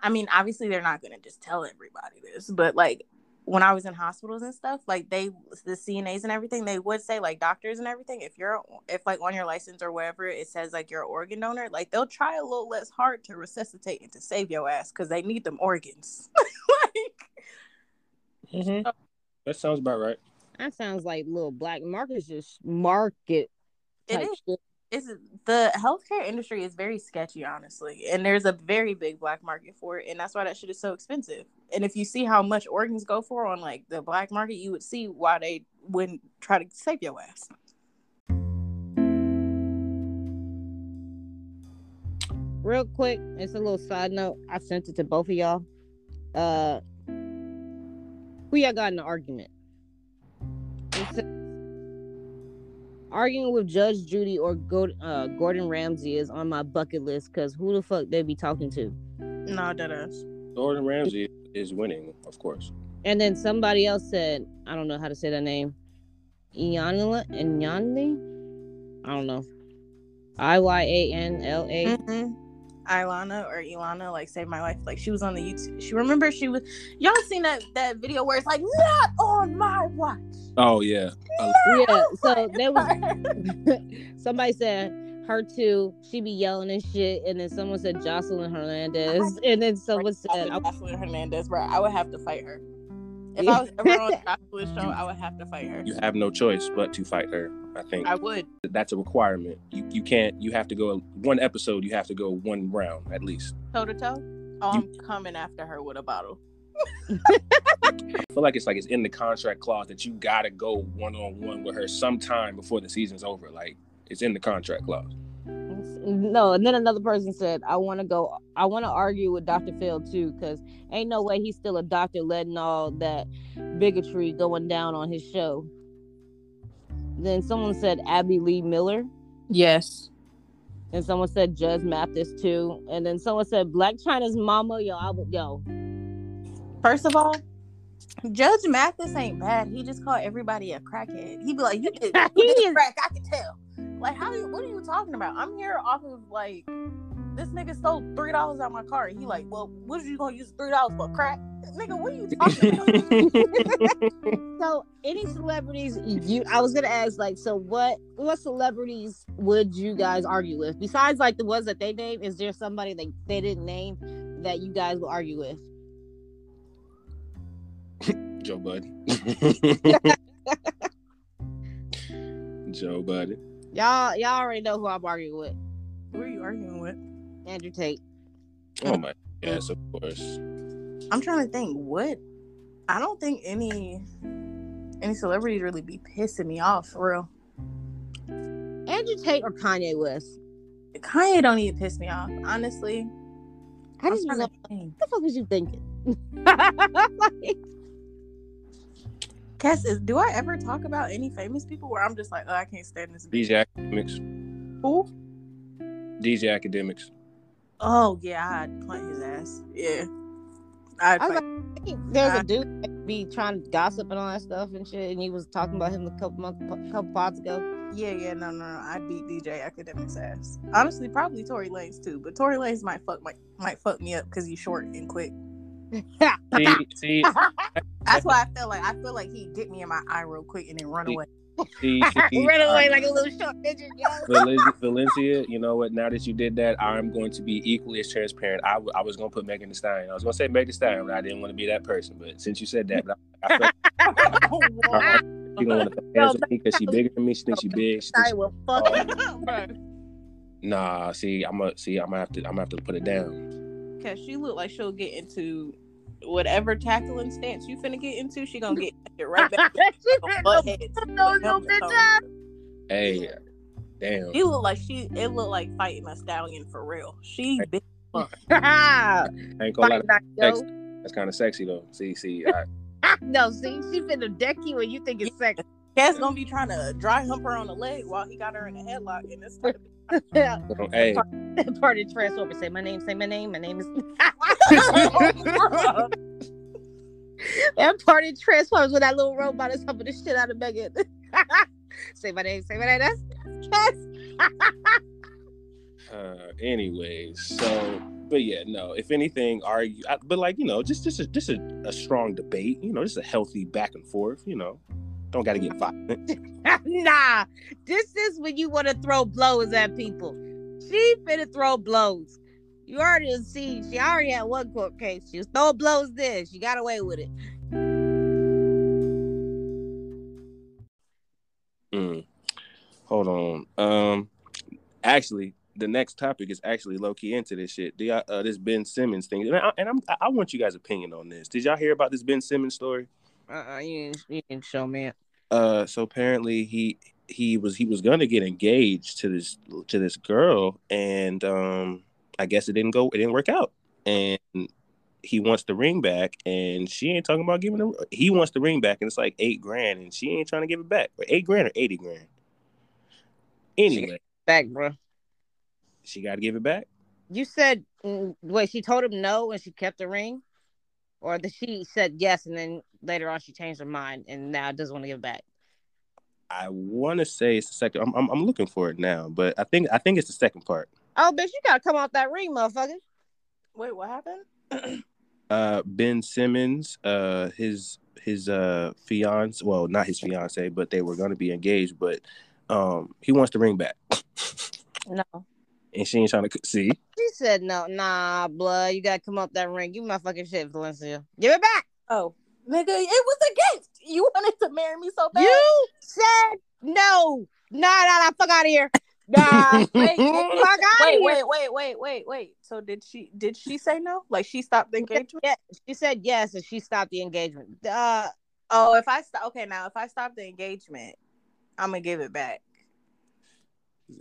A: I mean, obviously they're not gonna just tell everybody this, but like when I was in hospitals and stuff, like they the CNAs and everything, they would say like doctors and everything, if you're if like on your license or whatever it says like you're an organ donor, like they'll try a little less hard to resuscitate and to save your ass because they need them organs.
B: like mm-hmm. so, that sounds about right.
C: That sounds like little black markets just market type shit
A: it's the healthcare industry is very sketchy, honestly, and there's a very big black market for it, and that's why that shit is so expensive. And if you see how much organs go for on like the black market, you would see why they wouldn't try to save your ass.
C: Real quick, it's a little side note. I sent it to both of y'all. Uh, who y'all got in an argument? Arguing with Judge Judy or Go- uh, Gordon Ramsay is on my bucket list because who the fuck they be talking to?
A: No, that is.
B: Gordon Ramsay is winning, of course.
C: And then somebody else said, I don't know how to say that name. Iyanla Iyanli? I don't know. I Y A N L A.
A: Ilana or Ilana like saved my life. Like she was on the YouTube. She remember she was. Y'all seen that that video where it's like not on my watch.
B: Oh yeah. Uh,
C: Yeah. So there was somebody said her too. She be yelling and shit, and then someone said Joseline Hernandez, and then someone said,
A: Joseline Hernandez, bro. I would have to fight her. If I was ever on Joseline's show, I would have to fight her.
B: you have no choice but to fight her. I think
A: I would.
B: that's a requirement. You you can't. You have to go one episode. You have to go one round at least.
A: toe to toe. Oh, I'm coming after her with a bottle.
B: I feel like it's like it's in the contract clause that you gotta go one on one with her sometime before the season's over. Like it's in the contract clause.
C: no. And then another person said, I want to go. I want to argue with Dr. Phil too, because ain't no way he's still a doctor letting all that bigotry going down on his show. Then someone said Abby Lee Miller.
A: Yes.
C: And someone said Judge Mathis too. And then someone said Blac Chyna's mama. Yo, I would yo.
A: First of all, Judge Mathis ain't bad. He just called everybody a crackhead. He be like, "You did, you did crack. I can tell." Like, how? You, what are you talking about? I'm here off of like this nigga stole three dollars out of my car. He like, well, what are you gonna use three dollars for? Crack, nigga. What are you talking about?
C: So any celebrities you I was gonna ask like so what what celebrities would you guys argue with? Besides like the ones that they named, is there somebody that they didn't name that you guys will argue with?
B: Joe Budden. Joe Budden.
C: Y'all y'all already know who I'm arguing with.
A: Who are you arguing with?
C: Andrew Tate.
B: Oh my yes, of course.
A: I'm trying to think. What? I don't think any any celebrities really be pissing me off for real.
C: Andrew Tate or Kanye West?
A: Kanye don't even piss me off, honestly.
C: I just like, what the fuck was you thinking? Like,
A: Cass, is, do I ever talk about any famous people where I'm just like, oh, I can't stand this bitch?
B: DJ Akademiks.
A: Who?
B: DJ Akademiks.
A: Oh yeah, I'd punt his ass. Yeah, I'd
C: I was
A: fight.
C: There's
A: Uh,
C: a dude that be trying to gossip and all that stuff and shit, and he was talking about him a couple months, couple pods ago.
A: yeah, yeah, no, no, no, I'd beat DJ Akademiks ass. Honestly, probably Tory Lanez too, but Tory Lanez might fuck might might fuck me up because he's short and quick.
B: See, see,
A: That's why I feel like I feel like he'd get me in my eye real quick and then run away.
B: See, see.
C: Ran away
B: uh,
C: like a little short midget, yo.
B: Valyncia, Valyncia, you know what? Now that you did that, I'm going to be equally as transparent. I, w- I was going to put Megan Thee Stallion. I was going to say Megan Thee Stallion, but I didn't want to be that person. But since you said that, I, I felt you don't want to hands with me because she bigger than me. She thinks she big. She thinks
C: I
B: she,
C: will fuck.
B: nah, see, I'm gonna see. I'm gonna have to. I'm gonna have to put it down.
A: Cause she look like she'll get into whatever tackling stance you finna get into. She gonna get it right back. butt heads.
C: No, no, bitch
B: Hey, damn.
A: She look like she. It looked like fighting a stallion for real. She big.
B: I ain't gonna lie.
C: Fight back,
B: That's, kind of sexy though. See, see, I,
C: No, see, she finna deck you and you think it's sexy.
A: Cat's gonna be trying to dry hump her on the leg while he got her in a headlock, and it's like,
C: Yeah.
B: hey,
C: Part of transformer. Say my name. Say my name. My name is. that part of transformers when that little robot is humping the shit out of Megan. say my name. Say my name. That's yes.
B: uh, anyways, so but yeah, no. If anything, argue. I, but like you know, just just a, just a, a strong debate. You know, just a healthy back and forth. You know, don't got to get violent.
C: nah, this is when you want to throw blows at people. She finna throw blows. You already see. She already had one court case. She was throwing blows. There, she got away with it.
B: Mm. Hold on. Um, actually, the next topic is actually low key into this shit. Y'all, uh, this Ben Simmons thing, and, I, and I'm, I want you guys' opinion on this. Did y'all hear about this Ben Simmons story?
C: Uh, you didn't, you didn't show me.
B: Uh, so apparently he he was he was gonna get engaged to this to this girl, and um, I guess it didn't go, it didn't work out, and he wants the ring back, and she ain't talking about giving the. He wants the ring back, and it's like eight grand, and she ain't trying to give it back. Or eight grand or eighty grand. Anyway,
C: Back, bro.
B: she got to give it back.
C: You said mm, wait. She told him no, and she kept the ring, or that she said yes, and then later on she changed her mind and now doesn't want to give it back.
B: I want to say it's the second. I'm, I'm I'm looking for it now, but I think I think it's the second part.
C: Oh, bitch, you gotta come off that ring, motherfucker.
A: Wait, what happened?
B: Uh, Ben Simmons, uh, his his uh fiance, well, not his fiance, but they were going to be engaged, but um, he wants the ring back,
A: no.
B: And she ain't trying to see.
C: She said no, nah, blood. You gotta come up that ring. Give me my fucking shit, Valyncia. Give it back.
A: Oh, nigga, it was a gift. You wanted to marry me so bad.
C: You said no. Nah, nah, nah. Fuck out of here. Nah.
A: Wait,
C: fuck out
A: wait,
C: of here.
A: wait, wait, wait, wait, wait. So did she did she say no? Like she stopped the engagement?
C: Yeah, she said yes, and she stopped the engagement. Uh,
A: Oh, if I stop okay now, if I stop the engagement, I'm gonna give it back.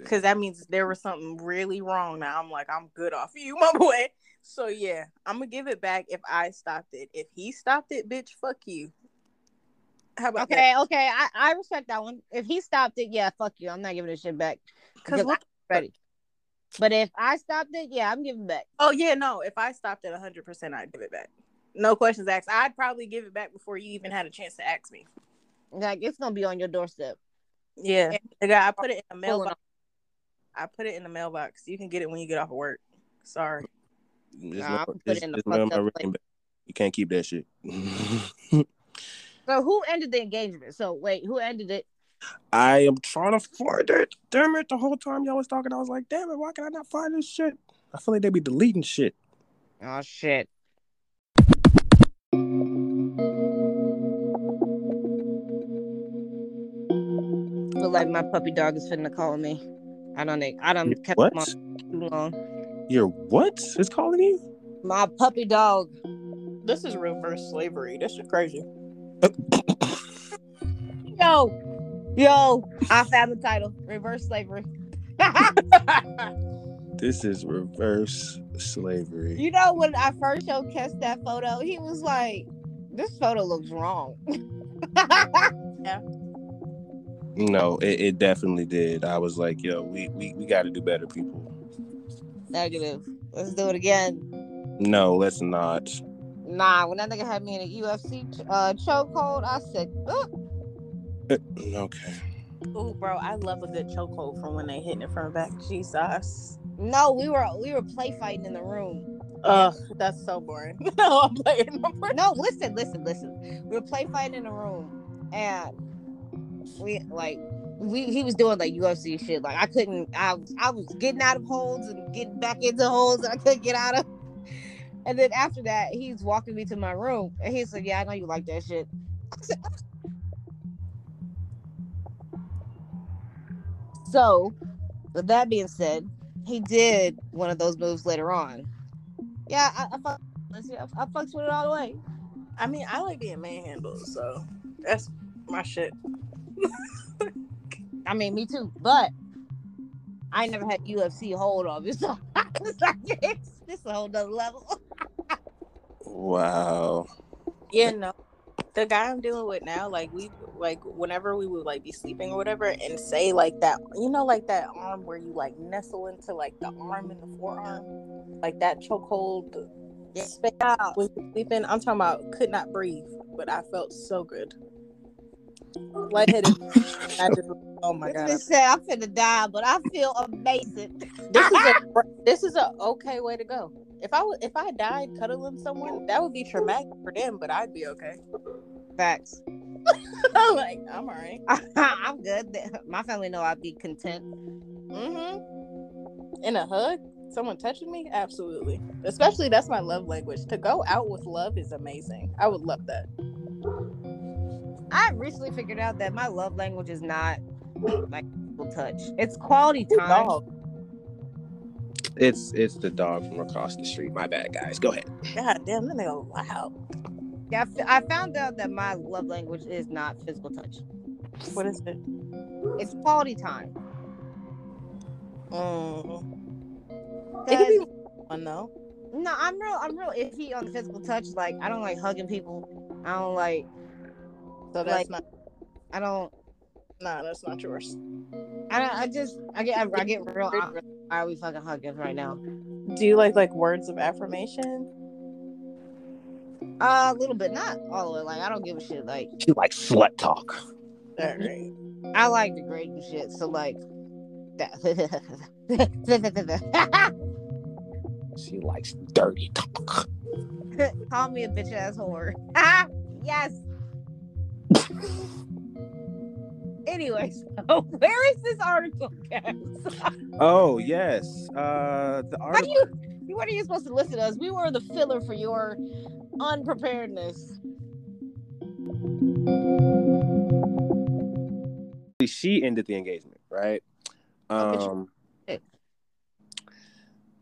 A: Cause that means there was something really wrong. Now I'm like, I'm good off you, my boy. So yeah, I'm gonna give it back if I stopped it. If he stopped it, bitch, fuck you. How about
C: okay, okay. I, I respect that one. If he stopped it, yeah, fuck you. I'm not giving this shit back.
A: Because
C: Because
A: what?
C: I'm ready. But if I stopped it, yeah, I'm giving back.
A: Oh yeah, no. If I stopped at 100, percent I'd give it back. No questions asked. I'd probably give it back before you even had a chance to ask me.
C: Like it's gonna be on your doorstep.
A: Yeah, the guy. I put it in the
C: Pulling
A: mailbox.
C: Up.
A: I put it in the mailbox. You can get it when you get off of work. Sorry.
B: Just
C: Nah,
B: mail-
C: I'll it in the fucked up place.
B: You can't keep that shit.
C: So who ended the engagement? So wait, who ended it?
B: I am trying to find it. Damn it! The whole time y'all was talking, I was like, "Damn it! Why can I not find this shit?" I feel like they be deleting shit.
C: Oh shit. Look like my puppy dog is finna call me. I don't think I don't kept
B: What?
C: him too long.
B: Your what is calling you?
C: My puppy dog.
A: This is reverse slavery. This is crazy.
C: Yo, yo, I found the title. Reverse slavery.
B: This is reverse slavery.
C: you know when I first showed Kes that photo, he was like, "This photo looks wrong."
B: No, it, it definitely did. I was like, "Yo, we we, we got to do better, people."
C: Negative. Let's do it again.
B: No, let's not.
C: Nah, when that nigga had me in a UFC uh, chokehold, I said, "Ugh."
B: Okay.
A: Oh, bro, I love a good chokehold from when they hit it from back. Jesus.
C: "No, we were we were play fighting in the room."
A: Ugh, that's so boring. no, I'm playing.
C: No, listen, listen, listen. We were play fighting in the room, and we like we he was doing like UFC shit. Like I couldn't. I I was getting out of holds and getting back into holds, and I couldn't get out of. And then after that, he's walking me to my room, and he said, "Yeah, I know you like that shit." so, with that being said, he did one of those moves later on. Yeah, I, I, fuck, I, I with it all the way.
A: I mean, I like being manhandled, so that's my shit.
C: I mean, me too. But I never had UFC hold of it, so it's like it's, it's a whole nother level.
B: Wow.
A: Yeah, no. The guy I'm dealing with now, like we like whenever we would like be sleeping or whatever and say like that you know like that arm where you like nestle into like the arm and the forearm. Like that chokehold space when you're sleeping. I'm talking about could not breathe, but I felt so good. Lightheaded. I oh my god.
C: This said I'm finna die, but I feel amazing.
A: This is a this is a okay way to go. If I if I died cuddling someone, that would be traumatic for them, but I'd be okay.
C: Facts.
A: I'm like, I'm alright.
C: I'm good. My family know I'd be content.
A: Mm-hmm. In a hug, someone touching me, absolutely. Especially that's my love language. To go out with love is amazing. I would love that.
C: I recently figured out that my love language is not like physical touch. It's quality time.
A: Dog.
B: It's it's the dog from across the street. My bad, guys. Go ahead.
A: God damn, that nigga loud.
C: Yeah, I f- I found out that my love language is not physical touch.
A: What is it?
C: It's quality time.
A: Mm. It could be one though.
C: No, I'm real. I'm real iffy on the physical touch. Like, I don't like hugging people. I don't like.
A: So that's
C: Like-
A: not.
C: I don't.
A: Nah, that's not yours.
C: I don't. I just. I get. I, I get real. awkward. Why are we fucking hugging right now?
A: Do you like like words of affirmation?
C: Uh, a little bit, not all the way. Like I don't give a shit. Like
B: She like slut talk.
A: All right.
C: I like the degrading shit. So like that.
B: She likes dirty talk.
C: Call me a bitch ass whore. yes. Anyways, so where is this article, guys?
B: Oh yes. Uh the
C: What are
B: article
C: you? What are you supposed to listen to us? We were the filler for your unpreparedness.
B: she ended the engagement, right? Um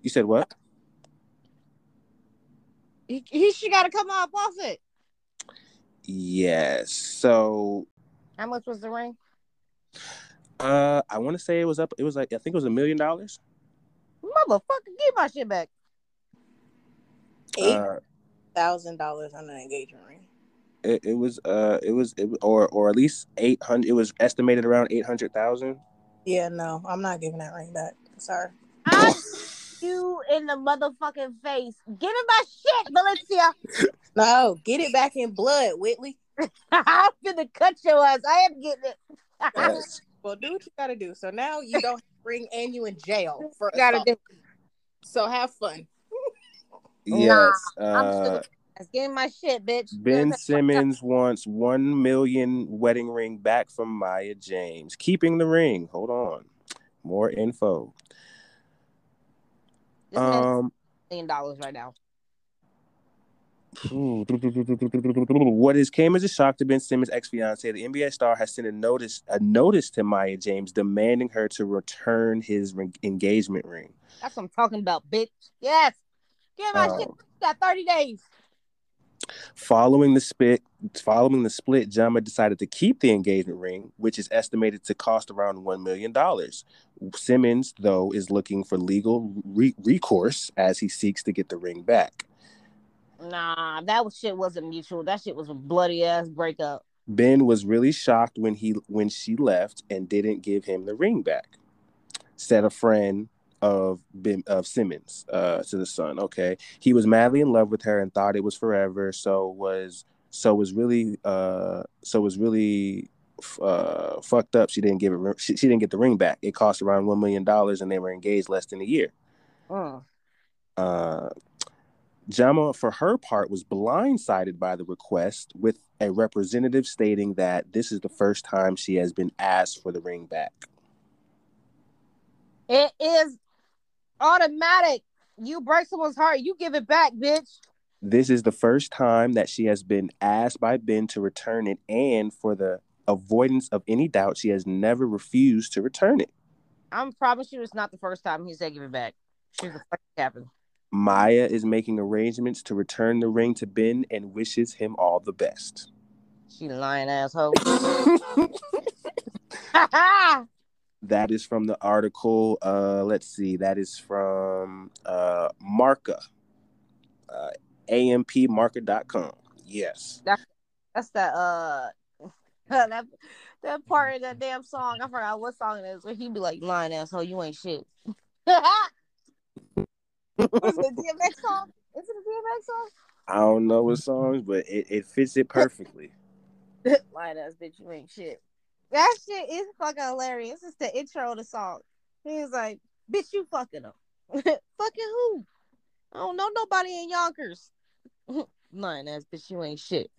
B: You said what?
C: He, he she got to come up off it.
B: Yes. So
C: How much was the ring?
B: uh I want to say it was up it was like I think it was a million dollars.
C: Motherfucker, give my shit back.
A: Eight
B: Uh
A: thousand dollars on an engagement ring.
B: it, it was uh it was it, or or at least 800 it was estimated around 800,000.
A: Yeah, no, I'm not giving that ring back. Sorry.
C: I you in the motherfucking face. Give me my shit, Valyncia.
A: No, get it back in blood, Whitley.
C: I'm finna cut your ass. I am getting it.
B: Yes.
A: Well, do what you gotta do. So now you don't bring a and you in jail for
C: You gotta do.
A: So have fun.
B: Yes.
C: I'm
B: Uh
C: still- Give me my shit, bitch.
B: Ben Simmons wants 1 million wedding ring back from Maya Jama. Keeping the ring. Hold on. More info.
C: This
B: Um
C: million dollars right now.
B: What is came as a shock to Ben Simmons' ex fiance, the NBA star has sent a notice a notice to Maya Jama demanding her to return his ring, engagement ring.
C: That's what I'm talking about, bitch. Yes. Give my shit.
B: Um,
C: You got 30 days.
B: Following the split, following the split, Jama decided to keep the engagement ring, which is estimated to cost around one million dollars. Simmons, though, is looking for legal re- recourse as he seeks to get the ring back.
C: Nah, that was, shit wasn't mutual. That shit was a bloody ass breakup.
B: Ben was really shocked when he when she left and didn't give him the ring back. Said a friend of Ben of Simmons uh, to the Sun. Okay, he was madly in love with her and thought it was forever. So was so was really uh so was really uh fucked up. She didn't give it. She, she didn't get the ring back. It cost around one million dollars, and they were engaged less than a year.
C: Mm.
B: Uh, Jama, for her part, was blindsided by the request, with a representative stating that this is the first time she has been asked for the ring back.
C: It is automatic. You break someone's heart, you give it back, bitch.
B: This is the first time that she has been asked by Ben to return it, and for the avoidance of any doubt, she has never refused to return it.
C: I'm promise you, it's not the first time he said give it back. She's a fucking captain.
B: Maya is making arrangements to return the ring to Ben and wishes him all the best.
C: She lying asshole.
B: That is from the article. Uh, let's see. That is from uh, Marca, uh, ampmarca.com. Yes.
C: That's that uh that that part of that damn song. I forgot what song it is. Where he be like, lying asshole, you ain't shit. What's the DMX song? Is it a DMX song?
B: I don't know what songs, but it, it fits it perfectly.
C: Lying ass bitch, you ain't shit. That shit is fucking hilarious. It's the intro of the song. He's like, bitch, you fucking him. fucking who? I don't know nobody in Yonkers. Lying ass bitch, you ain't shit.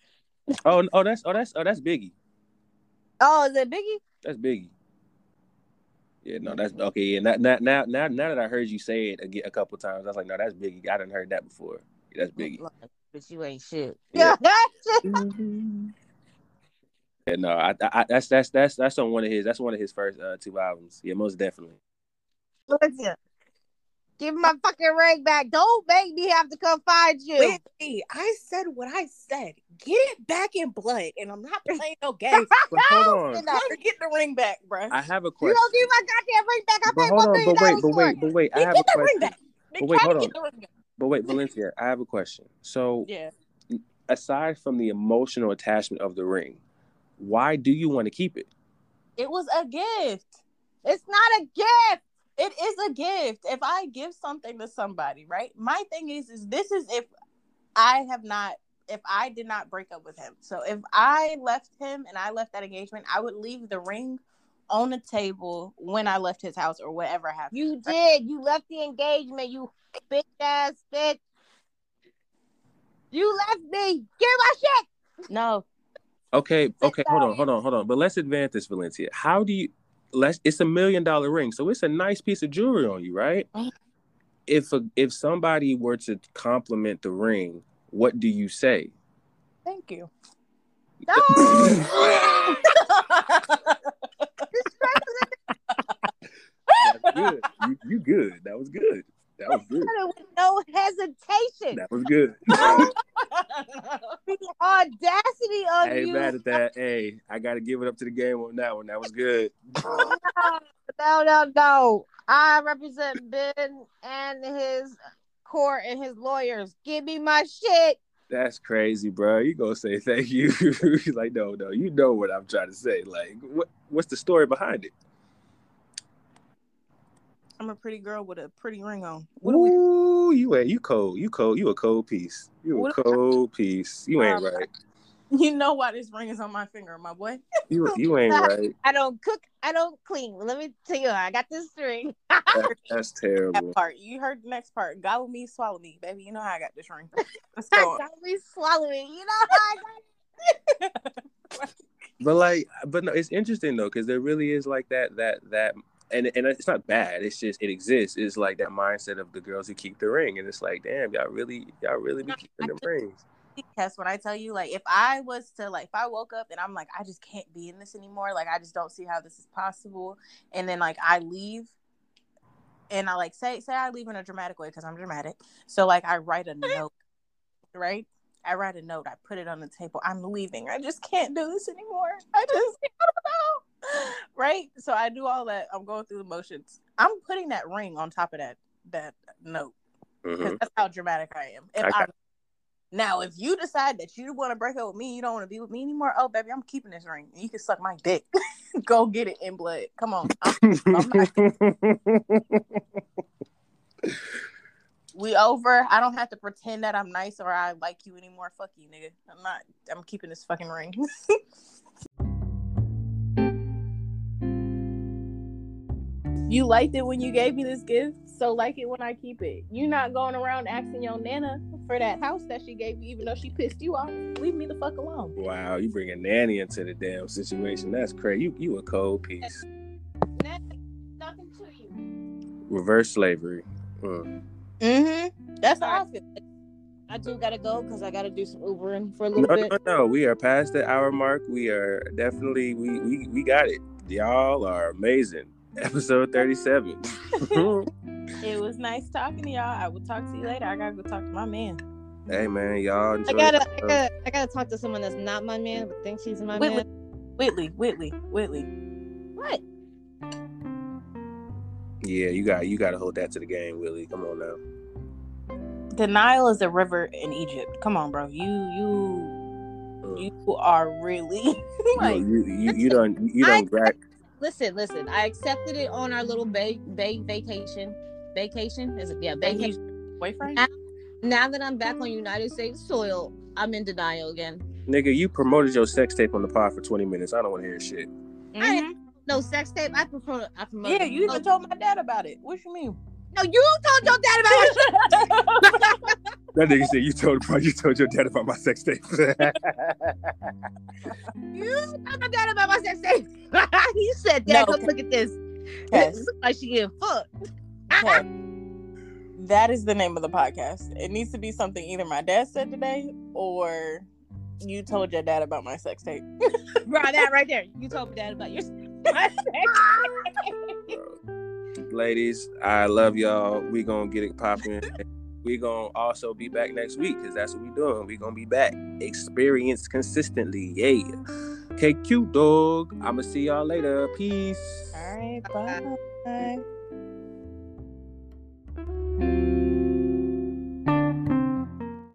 B: oh, oh, that's oh, that's oh, that's Biggie.
C: Oh, is it Biggie?
B: That's Biggie. Yeah, no, that's okay. Yeah, now, now, now, now, now that I heard you say it a, a couple times, I was like, no, that's Biggie. I didn't heard that before. Yeah, that's Biggie.
C: Lying ass Bitch, you ain't shit.
B: Yeah.
C: Yeah, that shit. Mm-hmm.
B: Yeah, no, I, I, that's that's that's that's on one of his. That's one of his first uh, two albums. Yeah, most definitely.
C: Listen, give my fucking ring back. Don't make me have to come find you.
A: Whitley, I said what I said. Get it back in blood, and I'm not playing no games.
B: But hold on,
C: You're
A: get the ring back, bruh.
B: I have a question.
C: You don't give my goddamn ring back. I
B: But
C: paid
B: hold
C: one
B: on, but wait, but wait, but wait. I
A: They
B: have
A: get
B: a
A: the ring
B: question.
A: back.
B: But wait, hold
A: get the ring back.
B: But wait, Valyncia, I have a question. So,
A: Yeah.
B: aside from the emotional attachment of the ring, why do you want to keep it?
A: It was a gift.
C: It's not a gift.
A: It is a gift. If I give something to somebody, right? My thing is, is this is if I have not if I did not break up with him. So if I left him and I left that engagement, I would leave the ring on the table when I left his house or whatever happened.
C: You did. You left the engagement. You bitch ass bitch. You left me. Give my shit.
A: No.
B: Okay, okay, hold on, hold on, hold on. But let's advance this, Valyncia. How do you let's it's a million dollar ring, so it's a nice piece of jewelry on you, right? If a, if somebody were to compliment the ring, what do you say?
A: Thank you.
B: Good. You, you good. That was good. That was good.
C: With no hesitation.
B: That was good.
C: Oh, the audacity of
B: hey,
C: you.
B: mad at that. Hey, I gotta give it up to the game on that one. That was good.
C: No, no, no. I represent Ben and his court and his lawyers. Give me my shit.
B: That's crazy, bro. You gonna say thank you? He's like, no, no. You know what I'm trying to say. Like, what? What's the story behind it?
A: I'm a pretty girl with a pretty ring on. What do we
B: Ooh, you ain't you cold. You cold. You a cold piece. You a
A: What-
B: cold piece. You ain't
A: Um,
B: right.
A: You know why this ring is on my finger, my boy?
B: You you ain't right.
C: I don't cook. I don't clean. Let me tell you, I got this ring.
B: That, that's
A: That
B: terrible.
A: part. You heard the next part. Gobble me, swallow me, baby. You know how I got this ring. Let's go.
C: Don't be swallowing. You know how I got It.
B: But like, but no, it's interesting though because there really is like that that that. And, and it's not bad. It's just it exists. It's like that mindset of the girls who keep the ring, and it's like, damn, y'all really, y'all really be keeping the rings.
A: Test when I tell you, like, if I was to, like, if I woke up and I'm like, I just can't be in this anymore, like, I just don't see how this is possible, and then like I leave, and I like say say I leave in a dramatic way because I'm dramatic, so like I write a note, right? I write a note, I put it on the table. I'm leaving. I just can't do this anymore. I just I don't know, right? So I do all that. I'm going through the motions. I'm putting that ring on top of that that note because
B: Mhm.
A: that's how dramatic I am. If
B: I
A: now, if you decide that you want to break up with me, you don't want to be with me anymore. Oh, baby, I'm keeping this ring. You can suck my dick. Go get it in blood. Come on, I'm- we over. I don't have to pretend that I'm nice or I like you anymore. Fuck you, nigga. I'm not. I'm keeping this fucking ring. You liked it when you gave me this gift, so like it when I keep it. You're not going around asking your nana for that house that she gave you, even though she pissed you off. Leave me the fuck alone.
B: wow, you bring a nanny into the damn situation. That's crazy. You you a cold piece.
C: Nothing to you.
B: Reverse slavery. Mm.
A: Mm-hmm. That's how I feel.
C: I do gotta go because I gotta do some Ubering for a little
B: No,
C: bit.
B: no, no. We are past the hour mark. We are definitely we we we got it. Y'all are amazing. Episode thirty-seven.
A: It was nice talking to y'all. I will talk to you later. I gotta go talk to my man.
B: hey man, y'all enjoy.
C: I gotta, I gotta, I gotta talk to someone that's not my man, but thinks he's my
A: Whitley.
C: man.
A: Whitley, Whitley, Whitley.
C: What?
B: Yeah, you got you got to hold that to the game, Willie. Come on now.
A: The Nile is a river in Egypt. Come on, bro. You you
B: Mm.
A: you are really like
B: you, you, you, you don't you don't grab.
C: Listen, listen. I accepted it on our little bay, bay vacation. Vacation is it? Yeah,
A: that
C: vacation.
A: boyfriend.
C: Now that I'm back on United States soil, I'm in denial again.
B: Nigga, you promoted your sex tape on the pod for 20 minutes. I don't want to hear shit.
A: Mhm.
C: No sex tape. I prefer. I promoted.
A: Yeah, you even told my dad about it. What you mean?
C: No, you told your dad about it.
B: That nigga said you told you told your dad about my sex tape.
C: you told your dad about my sex tape. he said, "Dad,
A: No,
C: come look at this.
A: Yes.
C: This looks like she getting fucked."
A: Okay. That is the name of the podcast. It needs to be something either my dad said today or you told your dad about my sex tape.
C: Bro, that right there. You told my dad about your my sex tape.
B: Ladies, I love y'all. We gonna get it popping. We gonna also be back next week because that's what we doing. We gonna be back. Experience consistently. Yeah. KQ dog. I'ma see y'all later. Peace.
A: All right, bye.